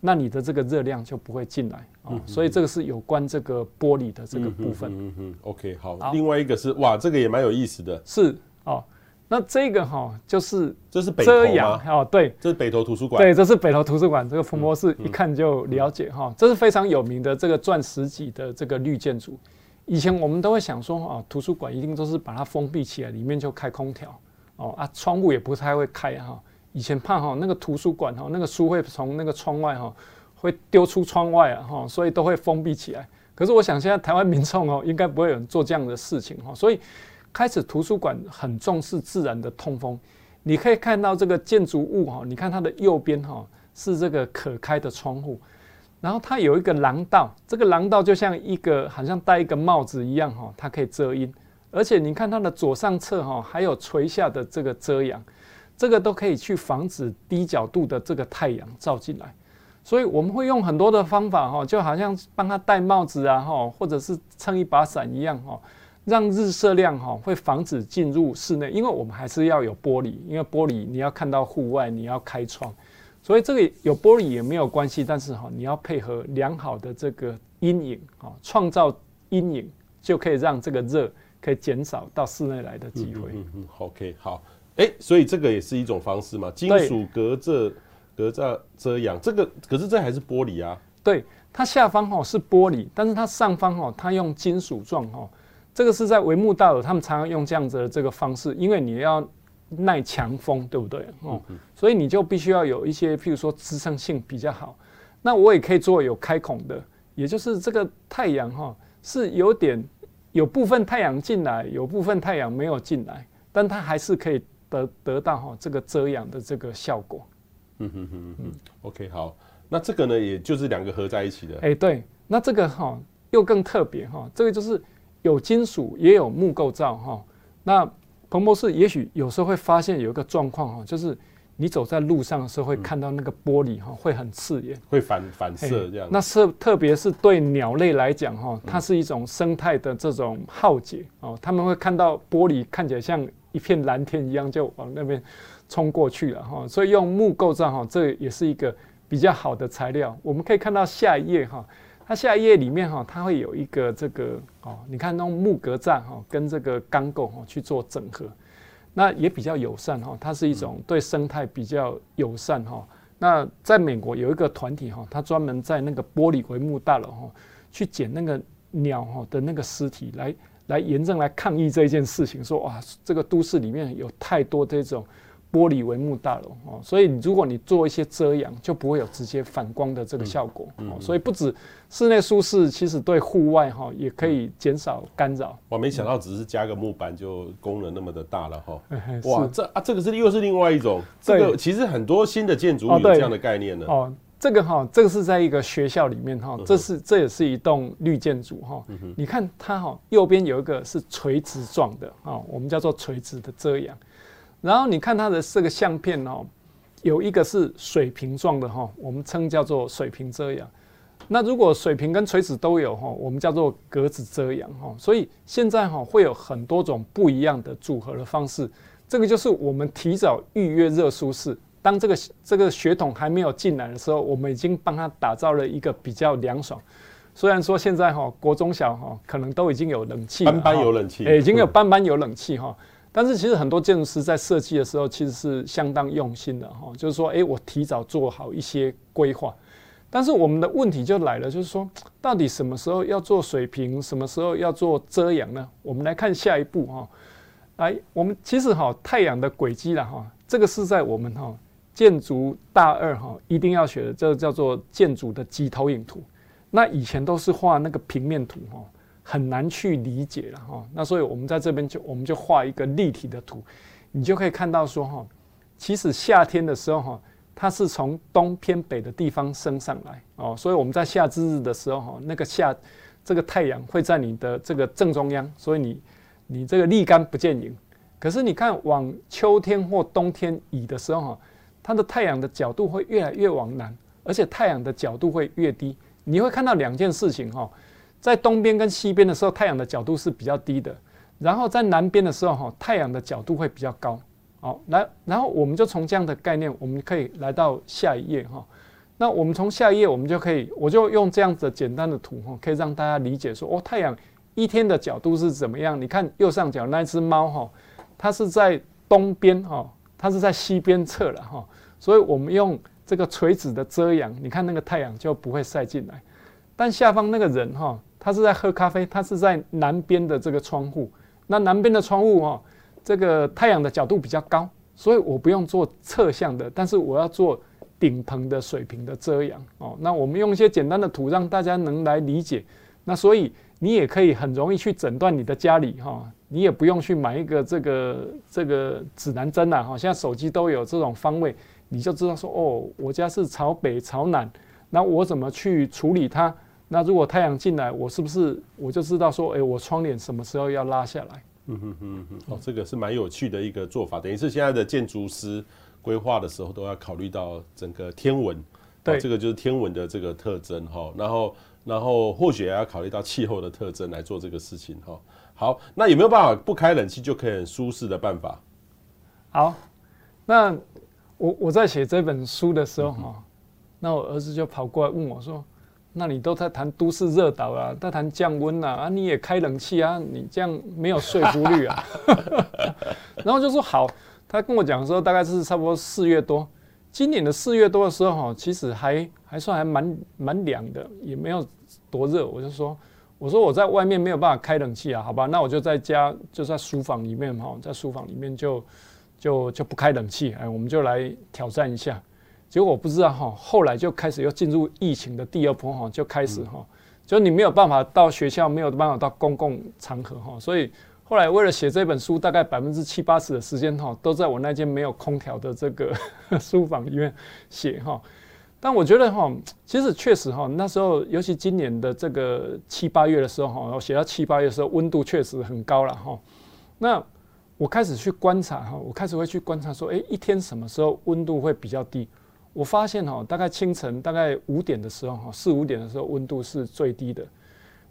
S2: 那你的这个热量就不会进来啊，哦，所以这个是有关这个玻璃的这个部分。
S1: 嗯嗯 OK，好。另外一个是哇，这个也蛮有意思的。
S2: 是哦，那这个哈就是
S1: 这是北投吗？
S2: 哦，对，
S1: 这是北投图书馆。
S2: 对，这是北投图书馆。这个冯博士一看就了解哈，这是非常有名的这个钻石级的这个绿建筑。以前我们都会想说啊，图书馆一定都是把它封闭起来，里面就开空调哦啊，窗户也不太会开哈。以前怕哈那个图书馆哈那个书会从那个窗外哈会丢出窗外啊哈，所以都会封闭起来。可是我想现在台湾民众哦应该不会有人做这样的事情哈，所以开始图书馆很重视自然的通风。你可以看到这个建筑物哈，你看它的右边哈是这个可开的窗户，然后它有一个廊道，这个廊道就像一个好像戴一个帽子一样哈，它可以遮阴。而且你看它的左上侧哈还有垂下的这个遮阳。这个都可以去防止低角度的这个太阳照进来，所以我们会用很多的方法哈，就好像帮他戴帽子啊哈，或者是撑一把伞一样哈，让日射量哈会防止进入室内，因为我们还是要有玻璃，因为玻璃你要看到户外，你要开窗，所以这个有玻璃也没有关系，但是哈你要配合良好的这个阴影啊，创造阴影就可以让这个热可以减少到室内来的机会。
S1: 嗯嗯，OK，好。哎，所以这个也是一种方式嘛？金属隔热、隔热遮阳，这个可是这还是玻璃啊？
S2: 对，它下方哈是玻璃，但是它上方哈它用金属状哈，这个是在帷幕大楼他们常常用这样子的这个方式，因为你要耐强风，对不对？哦，所以你就必须要有一些，譬如说支撑性比较好。那我也可以做有开孔的，也就是这个太阳哈是有点有部分太阳进来，有部分太阳没有进来，但它还是可以得得到哈这个遮阳的这个效果。
S1: 嗯哼哼嗯，OK 好，那这个呢，也就是两个合在一起的。
S2: 哎、欸，对，那这个哈又更特别哈，这个就是有金属也有木构造哈。那彭博士也许有时候会发现有一个状况哈，就是。你走在路上的时候，会看到那个玻璃哈，会很刺眼，
S1: 会反反射这样。
S2: 那是特别是对鸟类来讲哈，它是一种生态的这种浩劫哦。他们会看到玻璃看起来像一片蓝天一样，就往那边冲过去了哈。所以用木构造哈，这也是一个比较好的材料。我们可以看到下一页哈，它下一页里面哈，它会有一个这个哦，你看那种木格栅哈，跟这个钢构哈去做整合。那也比较友善哈，它是一种对生态比较友善哈。那在美国有一个团体哈，它专门在那个玻璃帷幕大楼哈，去捡那个鸟哈的那个尸体来来严正来抗议这件事情，说哇，这个都市里面有太多这种。玻璃帷幕大楼哦，所以如果你做一些遮阳，就不会有直接反光的这个效果。嗯所以不止室内舒适，其实对户外哈也可以减少干扰。
S1: 我没想到只是加个木板就功能那么的大了哈！哇，这啊这个是又是另外一种。这个其实很多新的建筑有这样的概念呢。
S2: 哦，这个哈，这个是在一个学校里面哈，这是这也是一栋绿建筑哈。你看它哈，右边有一个是垂直状的啊，我们叫做垂直的遮阳。然后你看它的这个相片哦，有一个是水平状的哈，我们称叫做水平遮阳。那如果水平跟垂直都有哈，我们叫做格子遮阳哈。所以现在哈会有很多种不一样的组合的方式。这个就是我们提早预约热舒适，当这个这个血统还没有进来的时候，我们已经帮他打造了一个比较凉爽。虽然说现在哈国中小哈可能都已经有冷气，
S1: 班班有冷气，
S2: 已经有班班有冷气哈。但是其实很多建筑师在设计的时候，其实是相当用心的哈，就是说，诶，我提早做好一些规划。但是我们的问题就来了，就是说，到底什么时候要做水平，什么时候要做遮阳呢？我们来看下一步哈。来，我们其实哈太阳的轨迹了哈，这个是在我们哈建筑大二哈一定要学的，这个叫做建筑的几投影图。那以前都是画那个平面图哈。很难去理解了哈，那所以我们在这边就我们就画一个立体的图，你就可以看到说哈，其实夏天的时候哈，它是从东偏北的地方升上来哦，所以我们在夏至日的时候哈，那个夏这个太阳会在你的这个正中央，所以你你这个立竿不见影。可是你看往秋天或冬天移的时候哈，它的太阳的角度会越来越往南，而且太阳的角度会越低，你会看到两件事情哈。在东边跟西边的时候，太阳的角度是比较低的；然后在南边的时候，哈，太阳的角度会比较高。好，来，然后我们就从这样的概念，我们可以来到下一页，哈。那我们从下一页，我们就可以，我就用这样子的简单的图，哈，可以让大家理解说，哦，太阳一天的角度是怎么样？你看右上角那只猫，哈，它是在东边，哈，它是在西边侧了，哈。所以我们用这个垂直的遮阳，你看那个太阳就不会晒进来。但下方那个人，哈。他是在喝咖啡，他是在南边的这个窗户。那南边的窗户哈，这个太阳的角度比较高，所以我不用做侧向的，但是我要做顶棚的水平的遮阳哦。那我们用一些简单的图，让大家能来理解。那所以你也可以很容易去诊断你的家里哈，你也不用去买一个这个这个指南针了哈。现在手机都有这种方位，你就知道说哦，我家是朝北朝南，那我怎么去处理它？那如果太阳进来，我是不是我就知道说，哎，我窗帘什么时候要拉下来？
S1: 嗯哼哼哼，哦，这个是蛮有趣的一个做法，等于是现在的建筑师规划的时候都要考虑到整个天文，对，这个就是天文的这个特征哈，然后然后或许也要考虑到气候的特征来做这个事情哈。好，那有没有办法不开冷气就可以很舒适的办法？
S2: 好，那我我在写这本书的时候哈，嗯、那我儿子就跑过来问我说。那你都在谈都市热岛啊，在谈降温啊，啊，你也开冷气啊，你这样没有说服力啊。然后就说好，他跟我讲说大概是差不多四月多，今年的四月多的时候哈，其实还还算还蛮蛮凉的，也没有多热。我就说，我说我在外面没有办法开冷气啊，好吧，那我就在家就在书房里面哈，在书房里面就就就不开冷气，哎，我们就来挑战一下。结果我不知道哈，后来就开始又进入疫情的第二波哈，就开始哈，就你没有办法到学校，没有办法到公共场合哈，所以后来为了写这本书，大概百分之七八十的时间哈，都在我那间没有空调的这个 书房里面写哈。但我觉得哈，其实确实哈，那时候尤其今年的这个七八月的时候哈，我写到七八月的时候，温度确实很高了哈。那我开始去观察哈，我开始会去观察说，哎，一天什么时候温度会比较低？我发现哈，大概清晨大概五点的时候哈，四五点的时候温度是最低的。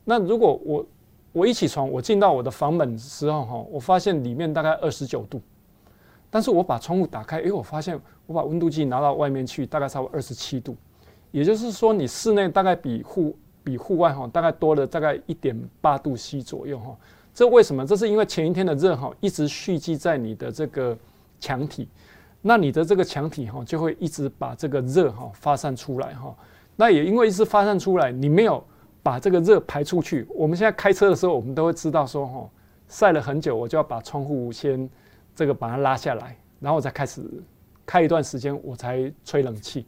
S2: 那如果我我一起床，我进到我的房门的时候哈，我发现里面大概二十九度，但是我把窗户打开，哎，我发现我把温度计拿到外面去，大概差不多二十七度。也就是说，你室内大概比户比户外哈，大概多了大概一点八度 C 左右哈。这为什么？这是因为前一天的热哈一直蓄积在你的这个墙体，那你的这个墙体哈就会一直把这个热哈发散出来哈。那也因为一直发散出来，你没有把这个热排出去。我们现在开车的时候，我们都会知道说哈，晒了很久，我就要把窗户先这个把它拉下来，然后我再开始开一段时间，我才吹冷气，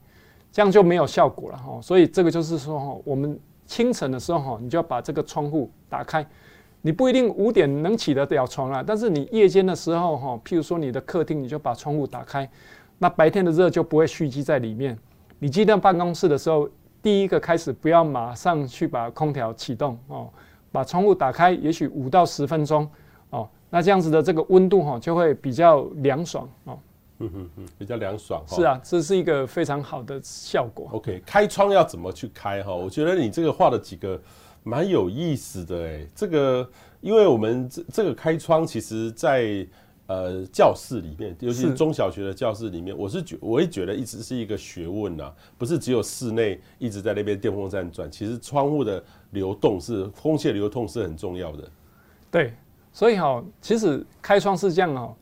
S2: 这样就没有效果了哈。所以这个就是说哈，我们清晨的时候哈，你就要把这个窗户打开。你不一定五点能起得了床啊，但是你夜间的时候哈，譬如说你的客厅，你就把窗户打开，那白天的热就不会蓄积在里面。你进到办公室的时候，第一个开始不要马上去把空调启动哦，把窗户打开，也许五到十分钟哦，那这样子的这个温度哈就会比较凉爽哦。
S1: 嗯嗯嗯，比较凉爽。
S2: 是啊，这是一个非常好的效果。
S1: OK，开窗要怎么去开哈？我觉得你这个画的几个。蛮有意思的哎，这个，因为我们这这个开窗，其实在呃教室里面，尤其是中小学的教室里面，我是觉我也觉得一直是一个学问呐，不是只有室内一直在那边电风扇转，其实窗户的流动是空气流通是很重要的。
S2: 对，所以哈，其实开窗是这样哦，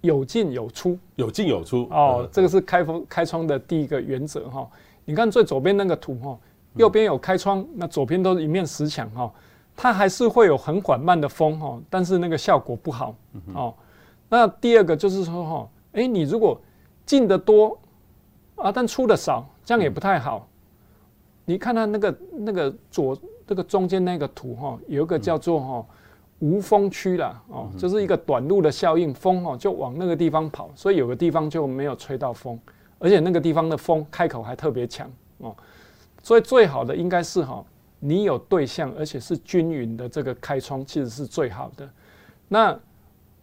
S2: 有进有出，
S1: 有进有出
S2: 哦，这个是开风开窗的第一个原则哈。你看最左边那个图哈。右边有开窗，那左边都是一面石墙哈，它还是会有很缓慢的风哈，但是那个效果不好哦。那第二个就是说哈，诶，你如果进的多啊，但出的少，这样也不太好。你看它那个那个左这个中间那个图哈，有一个叫做哈无风区啦哦，就是一个短路的效应，风哈就往那个地方跑，所以有个地方就没有吹到风，而且那个地方的风开口还特别强哦。所以最好的应该是哈，你有对象，而且是均匀的这个开窗，其实是最好的。那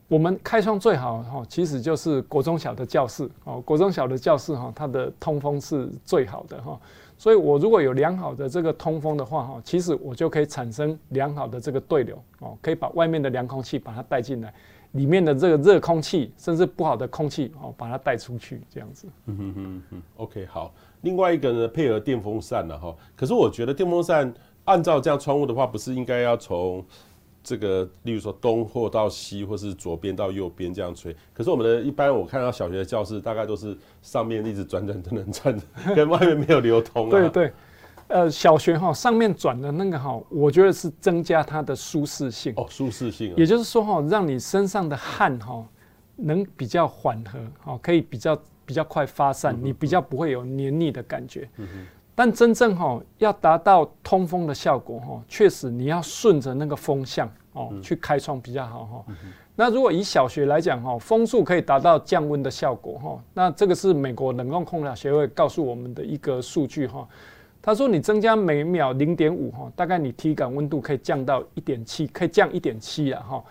S2: 我们开窗最好哈，其实就是国中小的教室哦，国中小的教室哈，它的通风是最好的哈。所以我如果有良好的这个通风的话哈，其实我就可以产生良好的这个对流哦，可以把外面的凉空气把它带进来，里面的这个热空气甚至不好的空气哦，把它带出去这样子。
S1: 嗯哼哼哼，OK 好。另外一个呢，配合电风扇了哈。可是我觉得电风扇按照这样窗户的话，不是应该要从这个，例如说东或到西，或是左边到右边这样吹。可是我们的一般我看到小学的教室，大概都是上面一直转转转转转，跟外面没有流通啊。
S2: 对对，呃，小学哈上面转的那个哈，我觉得是增加它的舒适性
S1: 哦，舒适性。
S2: 也就是说哈，让你身上的汗哈能比较缓和，哈，可以比较。比较快发散，你比较不会有黏腻的感觉。嗯但真正哈要达到通风的效果哈，确实你要顺着那个风向哦去开窗比较好哈。那如果以小学来讲哈，风速可以达到降温的效果哈。那这个是美国冷冻空调协会告诉我们的一个数据哈。他说你增加每秒零点五哈，大概你体感温度可以降到一点七，可以降一点七啊哈。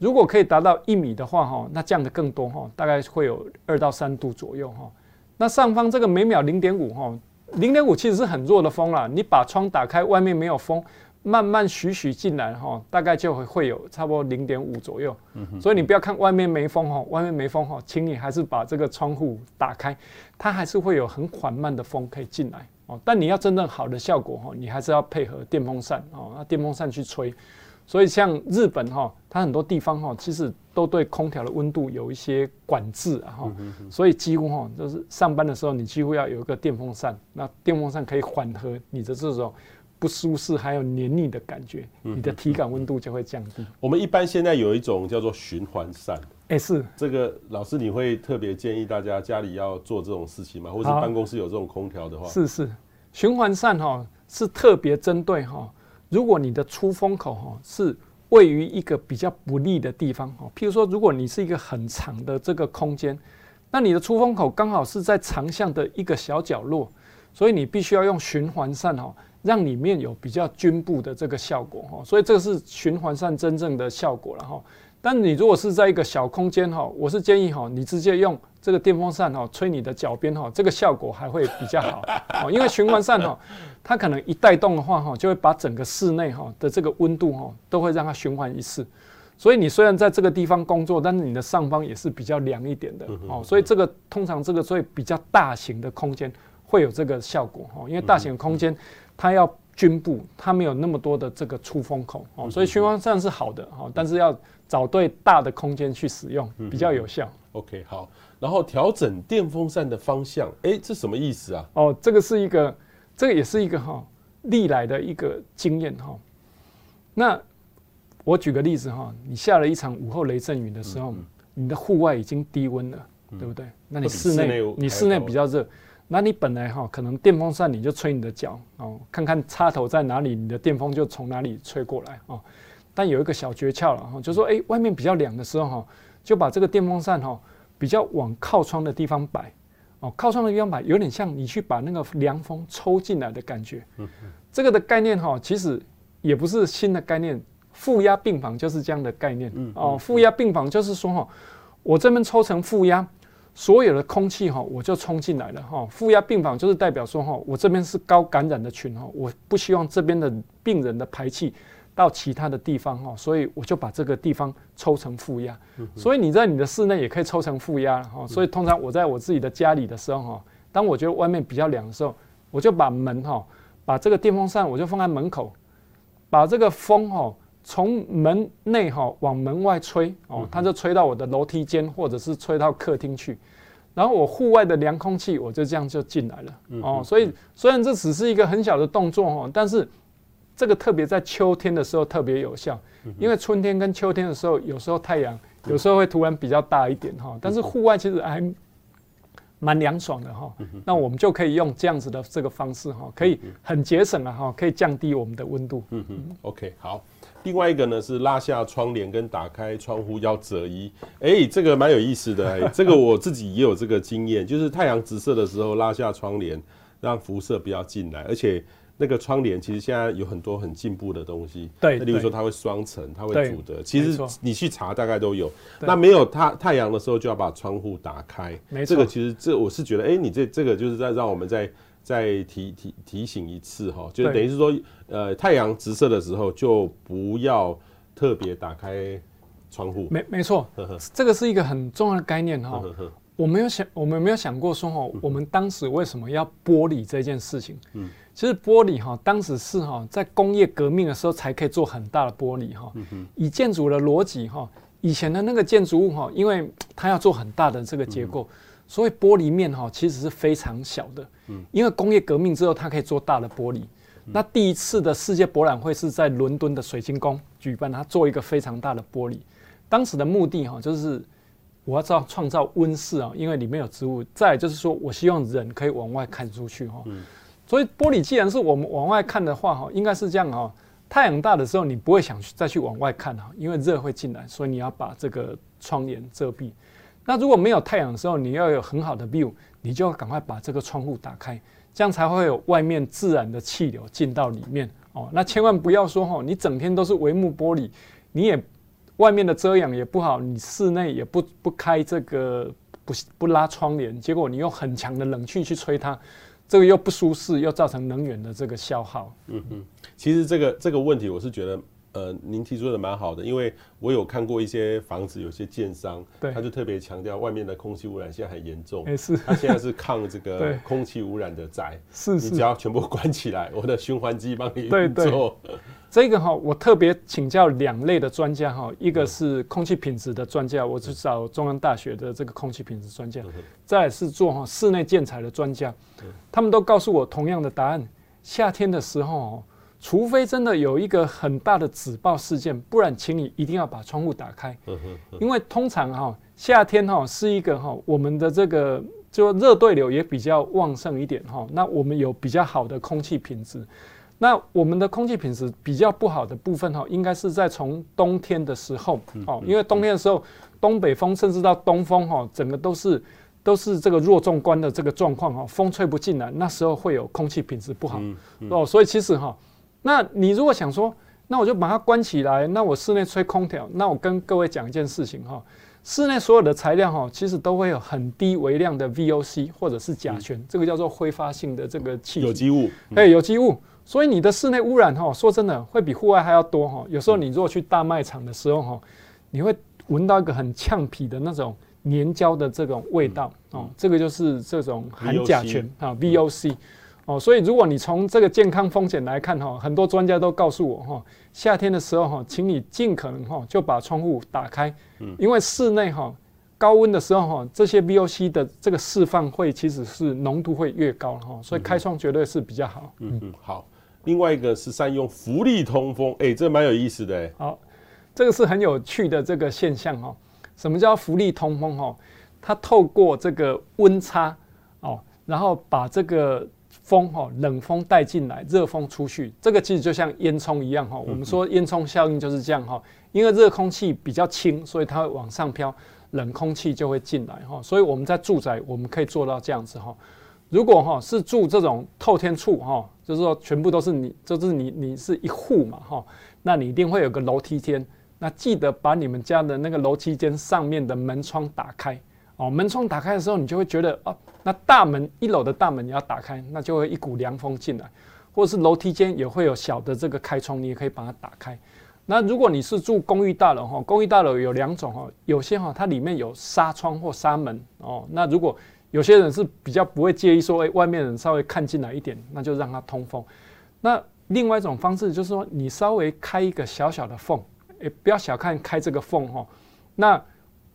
S2: 如果可以达到一米的话，哈，那降的更多，哈，大概会有二到三度左右，哈。那上方这个每秒零点五，哈，零点五其实是很弱的风啦。你把窗打开，外面没有风，慢慢徐徐进来，哈，大概就会会有差不多零点五左右。嗯所以你不要看外面没风，哈，外面没风，哈，请你还是把这个窗户打开，它还是会有很缓慢的风可以进来，哦。但你要真正好的效果，哈，你还是要配合电风扇，哦，那电风扇去吹。所以像日本哈，它很多地方哈，其实都对空调的温度有一些管制啊哈，所以几乎哈，就是上班的时候你几乎要有一个电风扇，那电风扇可以缓和你的这种不舒适还有黏腻的感觉，你的体感温度就会降低。
S1: 我们一般现在有一种叫做循环扇，
S2: 哎是
S1: 这个老师你会特别建议大家家里要做这种事情吗？或是办公室有这种空调的话？
S2: 是是，循环扇哈是特别针对哈。如果你的出风口哈是位于一个比较不利的地方哈，譬如说，如果你是一个很长的这个空间，那你的出风口刚好是在长巷的一个小角落，所以你必须要用循环扇哈，让里面有比较均布的这个效果哈，所以这个是循环扇真正的效果了哈。但你如果是在一个小空间哈，我是建议哈，你直接用这个电风扇哈吹你的脚边哈，这个效果还会比较好哦。因为循环扇哈，它可能一带动的话哈，就会把整个室内哈的这个温度哈都会让它循环一次。所以你虽然在这个地方工作，但是你的上方也是比较凉一点的哦。所以这个通常这个所以比较大型的空间会有这个效果哈，因为大型的空间它要均布，它没有那么多的这个出风口哦。所以循环扇是好的哈，但是要。找对大的空间去使用比较有效。
S1: OK，好，然后调整电风扇的方向，哎，这什么意思啊？
S2: 哦，这个是一个，这个也是一个哈历来的一个经验哈。那我举个例子哈，你下了一场午后雷阵雨的时候，你的户外已经低温了，对不对？那你室内你室内比较热，那你本来哈可能电风扇你就吹你的脚哦，看看插头在哪里，你的电风就从哪里吹过来哦。但有一个小诀窍了哈，就是说，哎，外面比较凉的时候哈，就把这个电风扇哈比较往靠窗的地方摆，哦，靠窗的地方摆，有点像你去把那个凉风抽进来的感觉。嗯这个的概念哈，其实也不是新的概念，负压病房就是这样的概念。嗯哦，负压病房就是说哈，我这边抽成负压，所有的空气哈我就冲进来了哈。负压病房就是代表说哈，我这边是高感染的群哈，我不希望这边的病人的排气。到其他的地方哈，所以我就把这个地方抽成负压，所以你在你的室内也可以抽成负压哈。所以通常我在我自己的家里的时候哈，当我觉得外面比较凉的时候，我就把门哈，把这个电风扇我就放在门口，把这个风哈从门内哈往门外吹哦，它就吹到我的楼梯间或者是吹到客厅去，然后我户外的凉空气我就这样就进来了哦。所以虽然这只是一个很小的动作哈，但是。这个特别在秋天的时候特别有效，因为春天跟秋天的时候，有时候太阳有时候会突然比较大一点哈，但是户外其实还蛮凉爽的哈。那我们就可以用这样子的这个方式哈，可以很节省啊哈，可以降低我们的温度。嗯嗯
S1: ，OK，好。另外一个呢是拉下窗帘跟打开窗户要折衣，哎，这个蛮有意思的，哎，这个我自己也有这个经验，就是太阳直射的时候拉下窗帘，让辐射不要进来，而且。那个窗帘其实现在有很多很进步的东西，
S2: 对，
S1: 例如说它会双层，它会阻的。其实你去查大概都有。那没有太太阳的时候，就要把窗户打开。没错，这个其实这我是觉得，哎，你这这个就是在让我们再再提提提醒一次哈，就是等于是说，呃，太阳直射的时候就不要特别打开窗户。
S2: 没没错，这个是一个很重要的概念哈。我没有想，我们没有想过说哈，我们当时为什么要玻璃这件事情？嗯。其实玻璃哈，当时是哈，在工业革命的时候才可以做很大的玻璃哈。以建筑的逻辑哈，以前的那个建筑物哈，因为它要做很大的这个结构，所以玻璃面哈其实是非常小的。嗯因为工业革命之后，它可以做大的玻璃。那第一次的世界博览会是在伦敦的水晶宫举办，它做一个非常大的玻璃。当时的目的哈，就是我要造创造温室啊，因为里面有植物。再就是说我希望人可以往外看出去哈。所以玻璃既然是我们往外看的话，哈，应该是这样哈。太阳大的时候，你不会想去再去往外看哈，因为热会进来，所以你要把这个窗帘遮蔽。那如果没有太阳的时候，你要有很好的 view，你就赶快把这个窗户打开，这样才会有外面自然的气流进到里面哦。那千万不要说哈，你整天都是帷幕玻璃，你也外面的遮阳也不好，你室内也不不开这个不不拉窗帘，结果你用很强的冷气去吹它。这个又不舒适，又造成能源的这个消耗。
S1: 嗯嗯，其实这个这个问题，我是觉得，呃，您提出的蛮好的，因为我有看过一些房子，有些建商，对，他就特别强调外面的空气污染现在很严重。
S2: 欸、是，
S1: 他现在是抗这个空气污染的宅。是是，你只要全部关起来，我的循环机帮你运作。对对
S2: 这个哈，我特别请教两类的专家哈，一个是空气品质的专家，我去找中央大学的这个空气品质专家，再来是做哈室内建材的专家，他们都告诉我同样的答案：夏天的时候，除非真的有一个很大的紫爆事件，不然请你一定要把窗户打开，因为通常哈夏天哈是一个哈我们的这个就热对流也比较旺盛一点哈，那我们有比较好的空气品质。那我们的空气品质比较不好的部分哈，应该是在从冬天的时候哦，因为冬天的时候，东北风甚至到东风哈，整个都是都是这个弱纵观的这个状况哈，风吹不进来，那时候会有空气品质不好哦。所以其实哈，那你如果想说，那我就把它关起来，那我室内吹空调，那我跟各位讲一件事情哈，室内所有的材料哈，其实都会有很低微量的 VOC 或者是甲醛，这个叫做挥发性的这个气体，
S1: 有机物，
S2: 哎，有机物。所以你的室内污染哈，说真的会比户外还要多哈。有时候你如果去大卖场的时候哈，你会闻到一个很呛皮的那种粘胶的这种味道哦，这个就是这种含甲醛啊 VOC 哦。所以如果你从这个健康风险来看哈，很多专家都告诉我哈，夏天的时候哈，请你尽可能哈就把窗户打开，因为室内哈高温的时候哈，这些 VOC 的这个释放会其实是浓度会越高哈，所以开窗绝对是比较好。
S1: 嗯嗯，好。另外一个是善用浮力通风，哎，这蛮有意思的哎。
S2: 好，这个是很有趣的这个现象哈。什么叫浮力通风哈？它透过这个温差哦，然后把这个风哈冷风带进来，热风出去。这个其实就像烟囱一样哈。我们说烟囱效应就是这样哈，因为热空气比较轻，所以它会往上飘，冷空气就会进来哈。所以我们在住宅我们可以做到这样子哈。如果哈是住这种透天处哈，就是说全部都是你，就是你你是一户嘛哈，那你一定会有个楼梯间，那记得把你们家的那个楼梯间上面的门窗打开哦。门窗打开的时候，你就会觉得哦，那大门一楼的大门你要打开，那就会一股凉风进来，或者是楼梯间也会有小的这个开窗，你也可以把它打开。那如果你是住公寓大楼哈，公寓大楼有两种哈，有些哈它里面有纱窗或纱门哦，那如果有些人是比较不会介意说，哎，外面人稍微看进来一点，那就让它通风。那另外一种方式就是说，你稍微开一个小小的缝，哎，不要小看开这个缝哈。那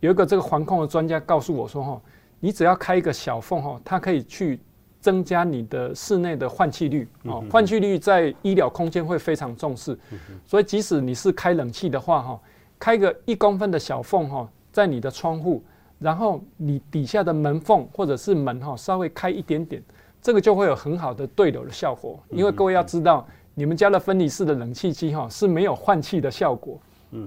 S2: 有一个这个环控的专家告诉我说，哈，你只要开一个小缝哈，它可以去增加你的室内的换气率哦。换气率在医疗空间会非常重视，所以即使你是开冷气的话，哈，开个一公分的小缝哈，在你的窗户。然后你底下的门缝或者是门哈，稍微开一点点，这个就会有很好的对流的效果。因为各位要知道，你们家的分离式的冷气机哈是没有换气的效果，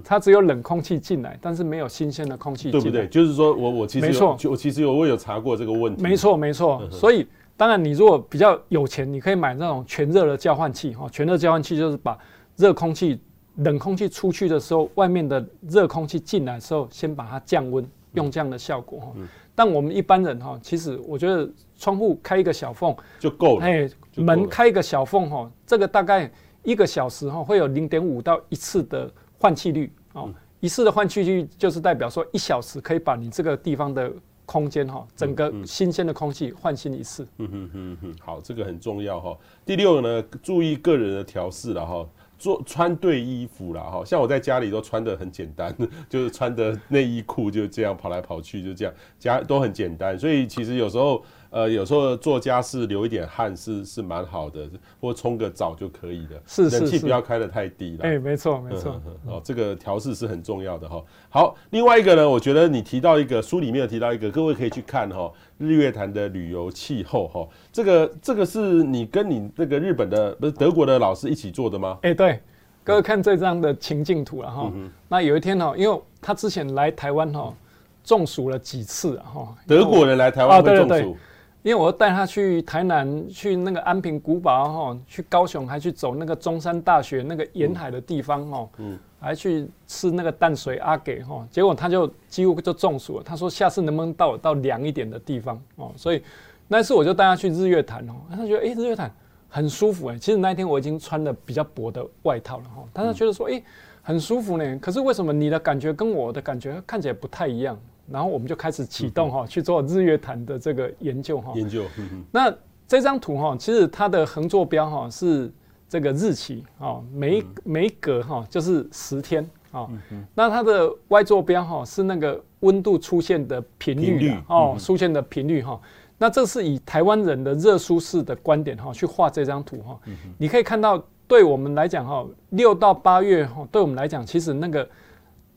S2: 它只有冷空气进来，但是没有新鲜的空气对不对？
S1: 就是说我我其实没错，我其实有我有查过这个问题。
S2: 没错没错，所以当然你如果比较有钱，你可以买那种全热的交换器哈。全热交换器就是把热空气、冷空气出去的时候，外面的热空气进来的时候，先把它降温。用这样的效果哈，但我们一般人哈，其实我觉得窗户开一个小缝
S1: 就够了，哎，
S2: 门开一个小缝哈，这个大概一个小时哈会有零点五到一次的换气率哦，一次的换气率就是代表说一小时可以把你这个地方的空间哈，整个新鲜的空气换新一次。
S1: 嗯哼哼哼，好，这个很重要哈。第六个呢，注意个人的调试了哈。做穿对衣服啦，哈，像我在家里都穿的很简单，就是穿的内衣裤就这样跑来跑去，就这样家都很简单，所以其实有时候呃，有时候做家事流一点汗是是蛮好的，或冲个澡就可以的，
S2: 是是是，
S1: 冷气不要开得太低了。
S2: 哎，没错没错，
S1: 哦，这个调试是很重要的哈。好，另外一个呢，我觉得你提到一个书里面有提到一个，各位可以去看哈。日月潭的旅游气候哈，这个这个是你跟你那个日本的不是德国的老师一起做的吗？
S2: 哎，对，各位看这张的情境图了哈。那有一天哈，因为他之前来台湾哈，中暑了几次哈。
S1: 德国人来台湾会中暑？
S2: 因为我带他去台南，去那个安平古堡哈，去高雄还去走那个中山大学那个沿海的地方哈。嗯。还去吃那个淡水阿给哈，结果他就几乎就中暑了。他说下次能不能到到凉一点的地方哦？所以那次我就带他去日月潭哦，他觉得哎日月潭很舒服哎。其实那一天我已经穿了比较薄的外套了哈，但他觉得说哎很舒服呢。可是为什么你的感觉跟我的感觉看起来不太一样？然后我们就开始启动哈去做日月潭的这个研究哈。
S1: 研究。
S2: 那这张图哈，其实它的横坐标哈是。这个日期啊，每一每一格哈就是十天啊。那它的 Y 坐标哈是那个温度出现的频率哦，出现的频率哈。那这是以台湾人的热舒适的观点哈去画这张图哈。你可以看到，对我们来讲哈，六到八月哈，对我们来讲，其实那个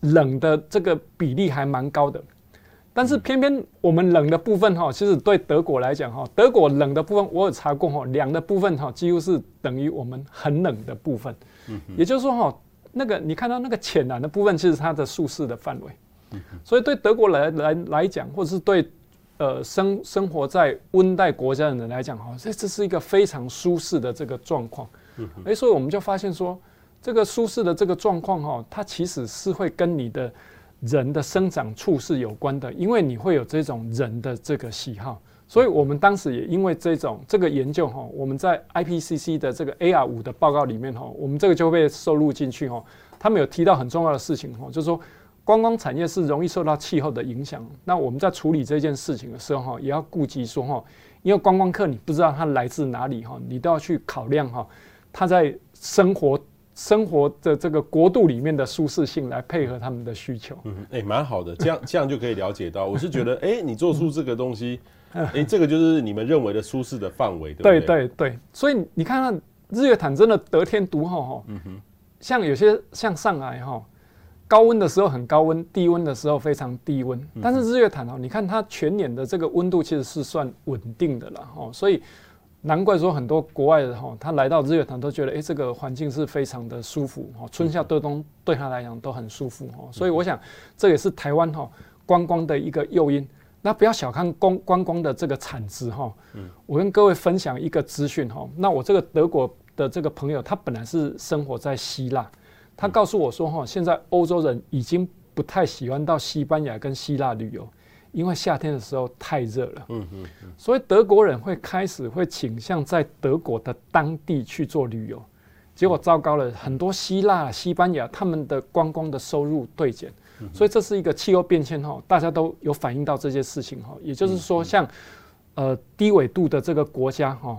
S2: 冷的这个比例还蛮高的。但是偏偏我们冷的部分哈，其实对德国来讲哈，德国冷的部分我有查过哈，凉的部分哈几乎是等于我们很冷的部分。也就是说哈，那个你看到那个浅蓝的部分，其实它的舒适的范围。所以对德国来来来讲，或者是对呃生生活在温带国家的人来讲哈，这这是一个非常舒适的这个状况。哎，所以我们就发现说，这个舒适的这个状况哈，它其实是会跟你的。人的生长处是有关的，因为你会有这种人的这个喜好，所以我们当时也因为这种这个研究哈，我们在 IPCC 的这个 AR 五的报告里面哈，我们这个就被收录进去哈。他们有提到很重要的事情哈，就是说观光产业是容易受到气候的影响。那我们在处理这件事情的时候哈，也要顾及说哈，因为观光客你不知道他来自哪里哈，你都要去考量哈，他在生活。生活的这个国度里面的舒适性来配合他们的需求，
S1: 嗯，哎，蛮好的，这样 这样就可以了解到。我是觉得，哎，你做出这个东西，哎，这个就是你们认为的舒适的范围，对不对？
S2: 对对对，所以你看看日月潭真的得天独厚哈，嗯哼，像有些像上海哈，高温的时候很高温，低温的时候非常低温，但是日月潭哦，你看它全年的这个温度其实是算稳定的了哈，所以。难怪说很多国外的哈，他来到日月潭都觉得，哎，这个环境是非常的舒服哈，春夏秋冬对他来讲都很舒服哈，所以我想这也是台湾哈观光的一个诱因。那不要小看观观光的这个产值哈，我跟各位分享一个资讯哈，那我这个德国的这个朋友，他本来是生活在希腊，他告诉我说哈，现在欧洲人已经不太喜欢到西班牙跟希腊旅游。因为夏天的时候太热了，嗯嗯，所以德国人会开始会倾向在德国的当地去做旅游，结果糟糕了，很多希腊、西班牙他们的观光的收入对减，所以这是一个气候变迁哈，大家都有反映到这些事情哈，也就是说像呃低纬度的这个国家哈，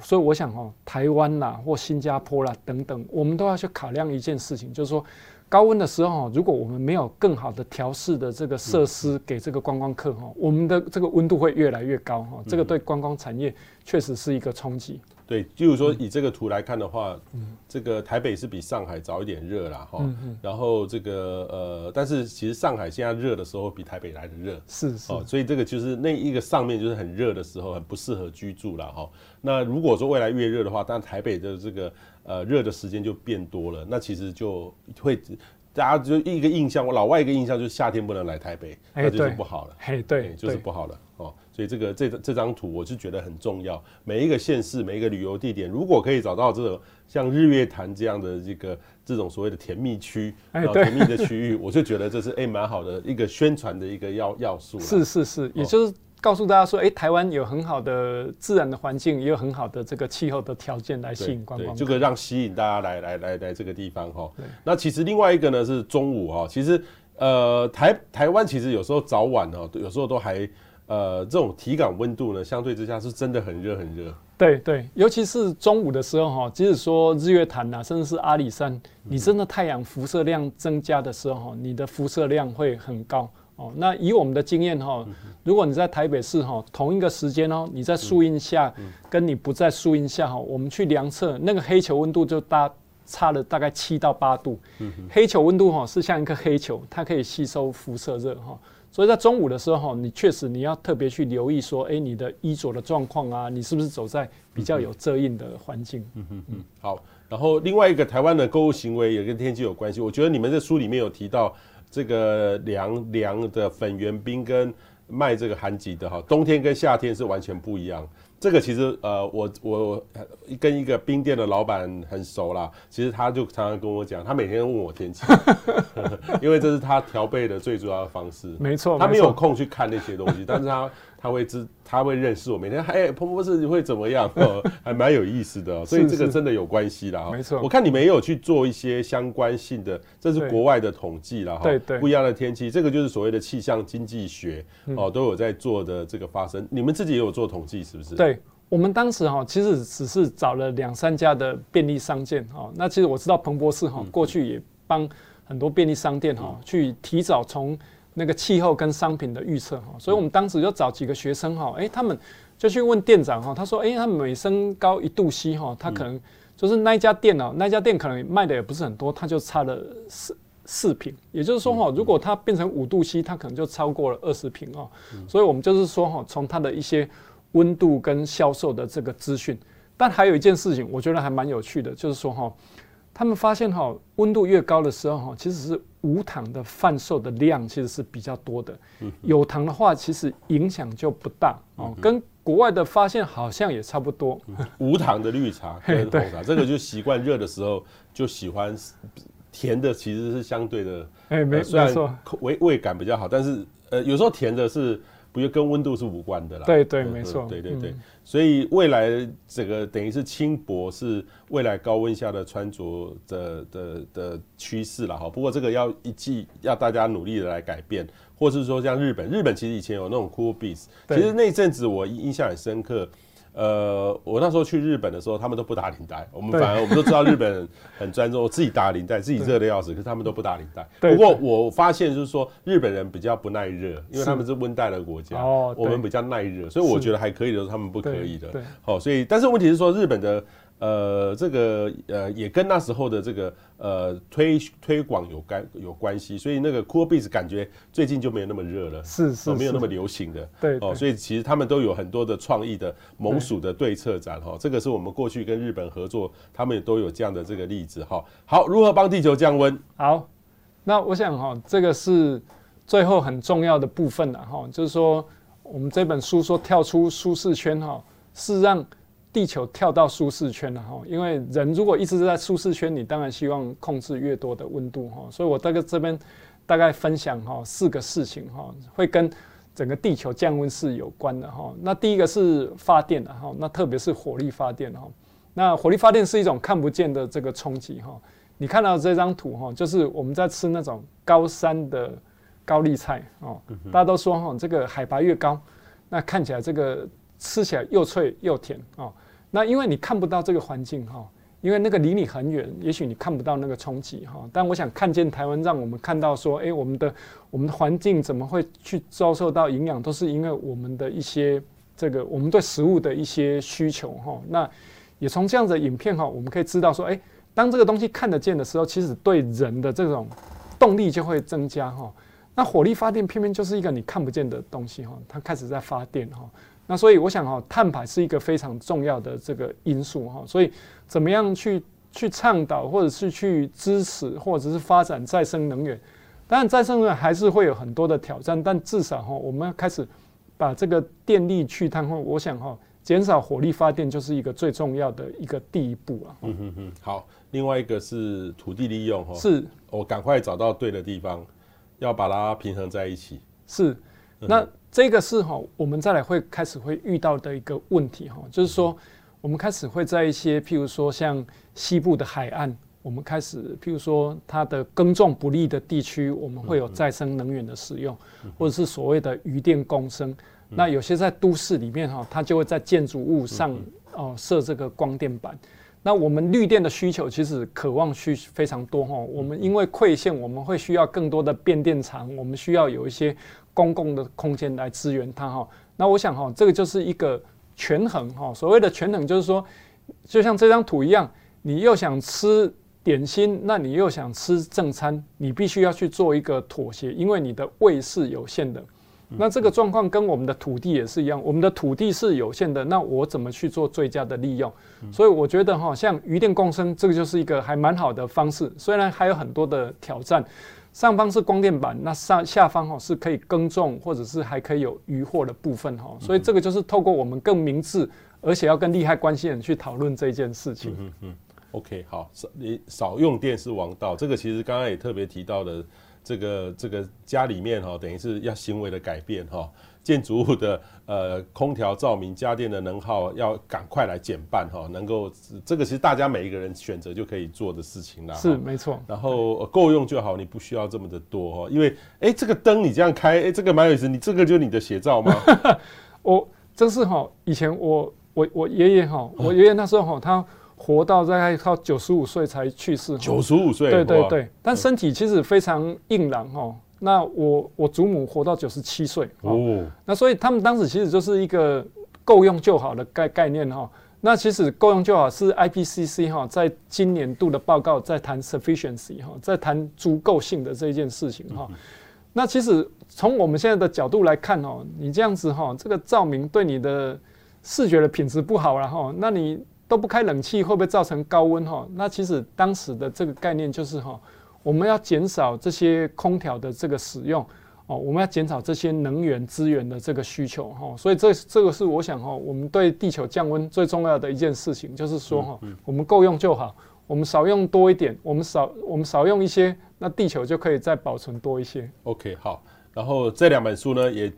S2: 所以我想哈，台湾啦或新加坡啦等等，我们都要去考量一件事情，就是说。高温的时候，如果我们没有更好的调试的这个设施给这个观光客哈，我们的这个温度会越来越高哈，这个对观光产业确实是一个冲击。
S1: 对，就是说以这个图来看的话，这个台北是比上海早一点热啦哈，然后这个呃，但是其实上海现在热的时候比台北来的热，
S2: 是是，
S1: 所以这个就是那一个上面就是很热的时候，很不适合居住了哈。那如果说未来越热的话，但台北的这个。呃，热的时间就变多了，那其实就会大家就一个印象，我老外一个印象就是夏天不能来台北，那就是不好了，
S2: 嘿，对，
S1: 就是不好了哦。所以这个这这张图我是觉得很重要，每一个县市每一个旅游地点，如果可以找到这种像日月潭这样的这个这种所谓的甜蜜区，然后甜蜜的区域，我就觉得这是哎蛮好的一个宣传的一个要要素。
S2: 是是是，也就是。告诉大家说，哎，台湾有很好的自然的环境，也有很好的这个气候的条件来吸引观光，
S1: 这个让吸引大家来来来来这个地方哈。那其实另外一个呢是中午哈，其实呃台台湾其实有时候早晚哦，有时候都还呃这种体感温度呢，相对之下是真的很热很热。
S2: 对对，尤其是中午的时候哈，即使说日月潭呐，甚至是阿里山，你真的太阳辐射量增加的时候，你的辐射量会很高。哦，那以我们的经验哈，如果你在台北市哈，同一个时间哦，你在树荫下，跟你不在树荫下哈，我们去量测那个黑球温度就大差了大概七到八度。黑球温度哈是像一颗黑球，它可以吸收辐射热哈，所以在中午的时候，你确实你要特别去留意说，哎，你的衣着的状况啊，你是不是走在比较有遮荫的环境？嗯嗯
S1: 嗯。好，然后另外一个台湾的购物行为也跟天气有关系，我觉得你们在书里面有提到。这个凉凉的粉圆冰跟卖这个寒吉的哈，冬天跟夏天是完全不一样。这个其实呃，我我跟一个冰店的老板很熟啦，其实他就常常跟我讲，他每天问我天气，因为这是他调配的最主要的方式。
S2: 没错，
S1: 他没有空去看那些东西，但是他。他会知，他会认识我。每天，哎，彭博士会怎么样？哦，还蛮有意思的。所以这个真的有关系啦。没错，我看你们也有去做一些相关性的，这是国外的统计了。哈。对对。不一样的天气，这个就是所谓的气象经济学哦，都有在做的这个发生。你们自己也有做统计，是不是？
S2: 对，我们当时哈，其实只是找了两三家的便利商店哈。那其实我知道彭博士哈，过去也帮很多便利商店哈，去提早从。那个气候跟商品的预测哈，所以我们当时就找几个学生哈，诶，他们就去问店长哈，他说，诶，他每升高一度 C 哈，他可能就是那一家店哦，那家店可能卖的也不是很多，他就差了四四瓶，也就是说哈，如果它变成五度 C，它可能就超过了二十瓶哦。所以我们就是说哈，从它的一些温度跟销售的这个资讯，但还有一件事情，我觉得还蛮有趣的，就是说哈，他们发现哈，温度越高的时候哈，其实是无糖的贩售的量其实是比较多的，有糖的话其实影响就不大哦，跟国外的发现好像也差不多。
S1: 无糖的绿茶 跟红茶，这个就习惯热的时候就喜欢。甜的其实是相对的，
S2: 哎，没
S1: 虽然味味感比较好，但是呃，有时候甜的是不跟温度是无关的啦。
S2: 对对，没错，
S1: 对对对。所以未来这个等于是轻薄是未来高温下的穿着的的的趋势了哈。不过这个要一季要大家努力的来改变，或是说像日本，日本其实以前有那种 Cool Breeze，其实那阵子我印象很深刻。呃，我那时候去日本的时候，他们都不打领带。我们反而我们都知道日本人很专注，我自己打领带，自己热的要死，可是他们都不打领带。不过我发现就是说，日本人比较不耐热，因为他们是温带的国家，我们比较耐热，所以我觉得还可以的时候，他们不可以的。好，所以但是问题是说日本的。呃，这个呃也跟那时候的这个呃推推广有关有关系，所以那个 Cool Beats 感觉最近就没有那么热了，
S2: 是是，
S1: 没有那么流行的，
S2: 对
S1: 哦，所以其实他们都有很多的创意的猛暑的对策展哈，这个是我们过去跟日本合作，他们也都有这样的这个例子哈。好，如何帮地球降温？
S2: 好，那我想哈，这个是最后很重要的部分了哈，就是说我们这本书说跳出舒适圈哈，是让。地球跳到舒适圈了哈，因为人如果一直在舒适圈，你当然希望控制越多的温度哈，所以我大概这边大概分享哈四个事情哈，会跟整个地球降温是有关的哈。那第一个是发电的哈，那特别是火力发电哈。那火力发电是一种看不见的这个冲击哈。你看到这张图哈，就是我们在吃那种高山的高丽菜哦，大家都说哈，这个海拔越高，那看起来这个吃起来又脆又甜哦。那因为你看不到这个环境哈，因为那个离你很远，也许你看不到那个冲击哈。但我想看见台湾，让我们看到说，诶，我们的我们的环境怎么会去遭受到营养，都是因为我们的一些这个我们对食物的一些需求哈。那也从这样子的影片哈，我们可以知道说，诶，当这个东西看得见的时候，其实对人的这种动力就会增加哈。那火力发电偏偏就是一个你看不见的东西哈，它开始在发电哈。那所以我想哈，碳排是一个非常重要的这个因素哈，所以怎么样去去倡导，或者是去支持，或者是发展再生能源？当然，再生能源还是会有很多的挑战，但至少哈，我们要开始把这个电力去碳化。我想哈，减少火力发电就是一个最重要的一个第一步啊。
S1: 嗯嗯嗯，好，另外一个是土地利用哈，
S2: 是
S1: 我赶快找到对的地方，要把它平衡在一起。
S2: 是，那。这个是哈，我们再来会开始会遇到的一个问题哈，就是说，我们开始会在一些譬如说像西部的海岸，我们开始譬如说它的耕种不利的地区，我们会有再生能源的使用，或者是所谓的渔电共生。那有些在都市里面哈，它就会在建筑物上哦设这个光电板。那我们绿电的需求其实渴望需非常多哈，我们因为馈线，我们会需要更多的变电厂，我们需要有一些。公共的空间来支援它哈，那我想哈，这个就是一个权衡哈。所谓的权衡就是说，就像这张图一样，你又想吃点心，那你又想吃正餐，你必须要去做一个妥协，因为你的胃是有限的。那这个状况跟我们的土地也是一样，我们的土地是有限的，那我怎么去做最佳的利用？所以我觉得哈，像鱼电共生，这个就是一个还蛮好的方式，虽然还有很多的挑战。上方是光电板，那上下方哈是可以耕种，或者是还可以有渔获的部分哈，所以这个就是透过我们更明智，而且要跟利害关系人去讨论这件事情。
S1: 嗯嗯，OK，好，少你少用电是王道，这个其实刚刚也特别提到的，这个这个家里面哈，等于是要行为的改变哈。建筑物的呃空调、照明、家电的能耗要赶快来减半哈，能够这个其实大家每一个人选择就可以做的事情啦。
S2: 是没错。
S1: 然后够用就好，你不需要这么的多哈。因为哎、欸，这个灯你这样开，哎、欸，这个蛮有意思。你这个就是你的写照吗？
S2: 我这是哈，以前我我我爷爷哈，我爷爷那时候哈，他活到大概到九十五岁才去世。
S1: 九十五岁。
S2: 对对对，但身体其实非常硬朗哈。那我我祖母活到九十七岁哦，那所以他们当时其实就是一个够用就好的概概念哈。那其实够用就好，是 IPCC 哈，在今年度的报告在谈 sufficiency 哈，在谈足够性的这一件事情哈。那其实从我们现在的角度来看哦，你这样子哈，这个照明对你的视觉的品质不好，然后那你都不开冷气，会不会造成高温哈？那其实当时的这个概念就是哈，我们要减少这些空调的这个使用。哦，我们要减少这些能源资源的这个需求哈，所以这这个是我想哈，我们对地球降温最重要的一件事情，就是说哈，我们够用就好，我们少用多一点，我们少我们少用一些，那地球就可以再保存多一些。
S1: OK，好，然后这两本书呢也。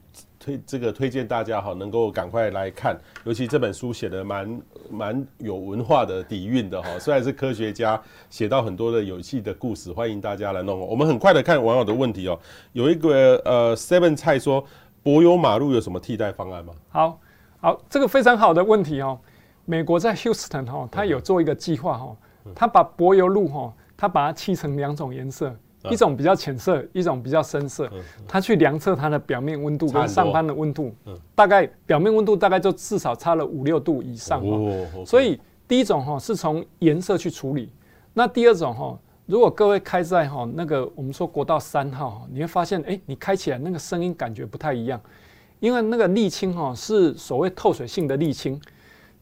S1: 推这个推荐大家哈，能够赶快来看，尤其这本书写的蛮蛮有文化的底蕴的哈。虽然是科学家写到很多的有趣的故事，欢迎大家来弄。我们很快的看网友的问题哦。有一个呃 Seven 菜说，柏油马路有什么替代方案吗？
S2: 好，好，这个非常好的问题哦。美国在 Houston 哈，他有做一个计划哈，他把柏油路哈，他把它漆成两种颜色。一种比较浅色，一种比较深色。它去量测它的表面温度跟上方的温度，大概表面温度大概就至少差了五六度以上。所以第一种哈是从颜色去处理。那第二种哈，如果各位开在哈那个我们说国道三号，你会发现哎，你开起来那个声音感觉不太一样，因为那个沥青哈是所谓透水性的沥青。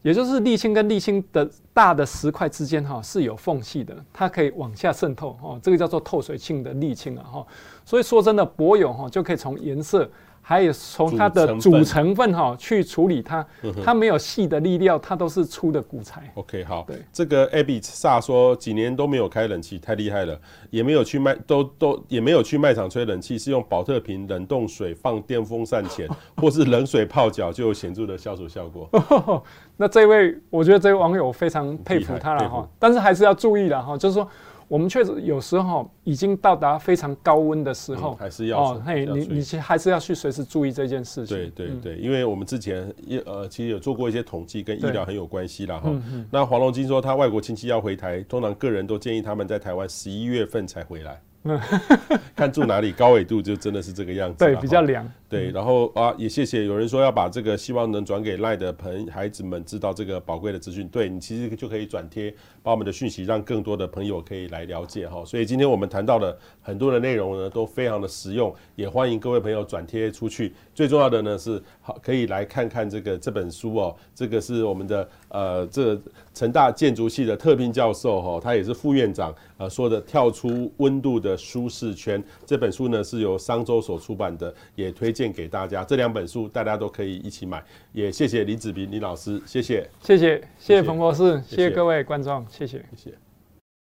S2: 也就是沥青跟沥青的大的石块之间哈是有缝隙的，它可以往下渗透哦，这个叫做透水性的沥青啊哈，所以说真的柏油哈就可以从颜色。还有从它的主成分哈去处理它，它没有细的粒料，它都是粗的骨材。
S1: OK，好，对，这个 Abby 萨说几年都没有开冷气，太厉害了，也没有去卖，都都也没有去卖场吹冷气，是用保特瓶冷冻水放电风扇前，或是冷水泡脚就有显著的消暑效果。
S2: 那这位，我觉得这位网友非常佩服他了哈，但是还是要注意了哈，就是说。我们确实有时候已经到达非常高温的时候，
S1: 还是要
S2: 哦，嘿，你你还是要去随时注意这件事情。
S1: 对对对，因为我们之前也呃，其实有做过一些统计，跟医疗很有关系啦哈。那黄龙金说他外国亲戚要回台，通常个人都建议他们在台湾十一月份才回来。看住哪里，高纬度就真的是这个样子。
S2: 对，比较凉。
S1: 对，然后啊，也谢谢有人说要把这个，希望能转给赖的朋孩子们知道这个宝贵的资讯。对，你其实就可以转贴，把我们的讯息让更多的朋友可以来了解哈。所以今天我们谈到的很多的内容呢，都非常的实用，也欢迎各位朋友转贴出去。最重要的呢是，好可以来看看这个这本书哦。这个是我们的呃，这成大建筑系的特聘教授哈，他也是副院长呃说的跳出温度的舒适圈。这本书呢是由商周所出版的，也推荐给大家。这两本书大家都可以一起买。也谢谢李子平李老师，谢谢，
S2: 谢谢，谢谢彭博士，谢谢各位观众，谢谢，谢谢。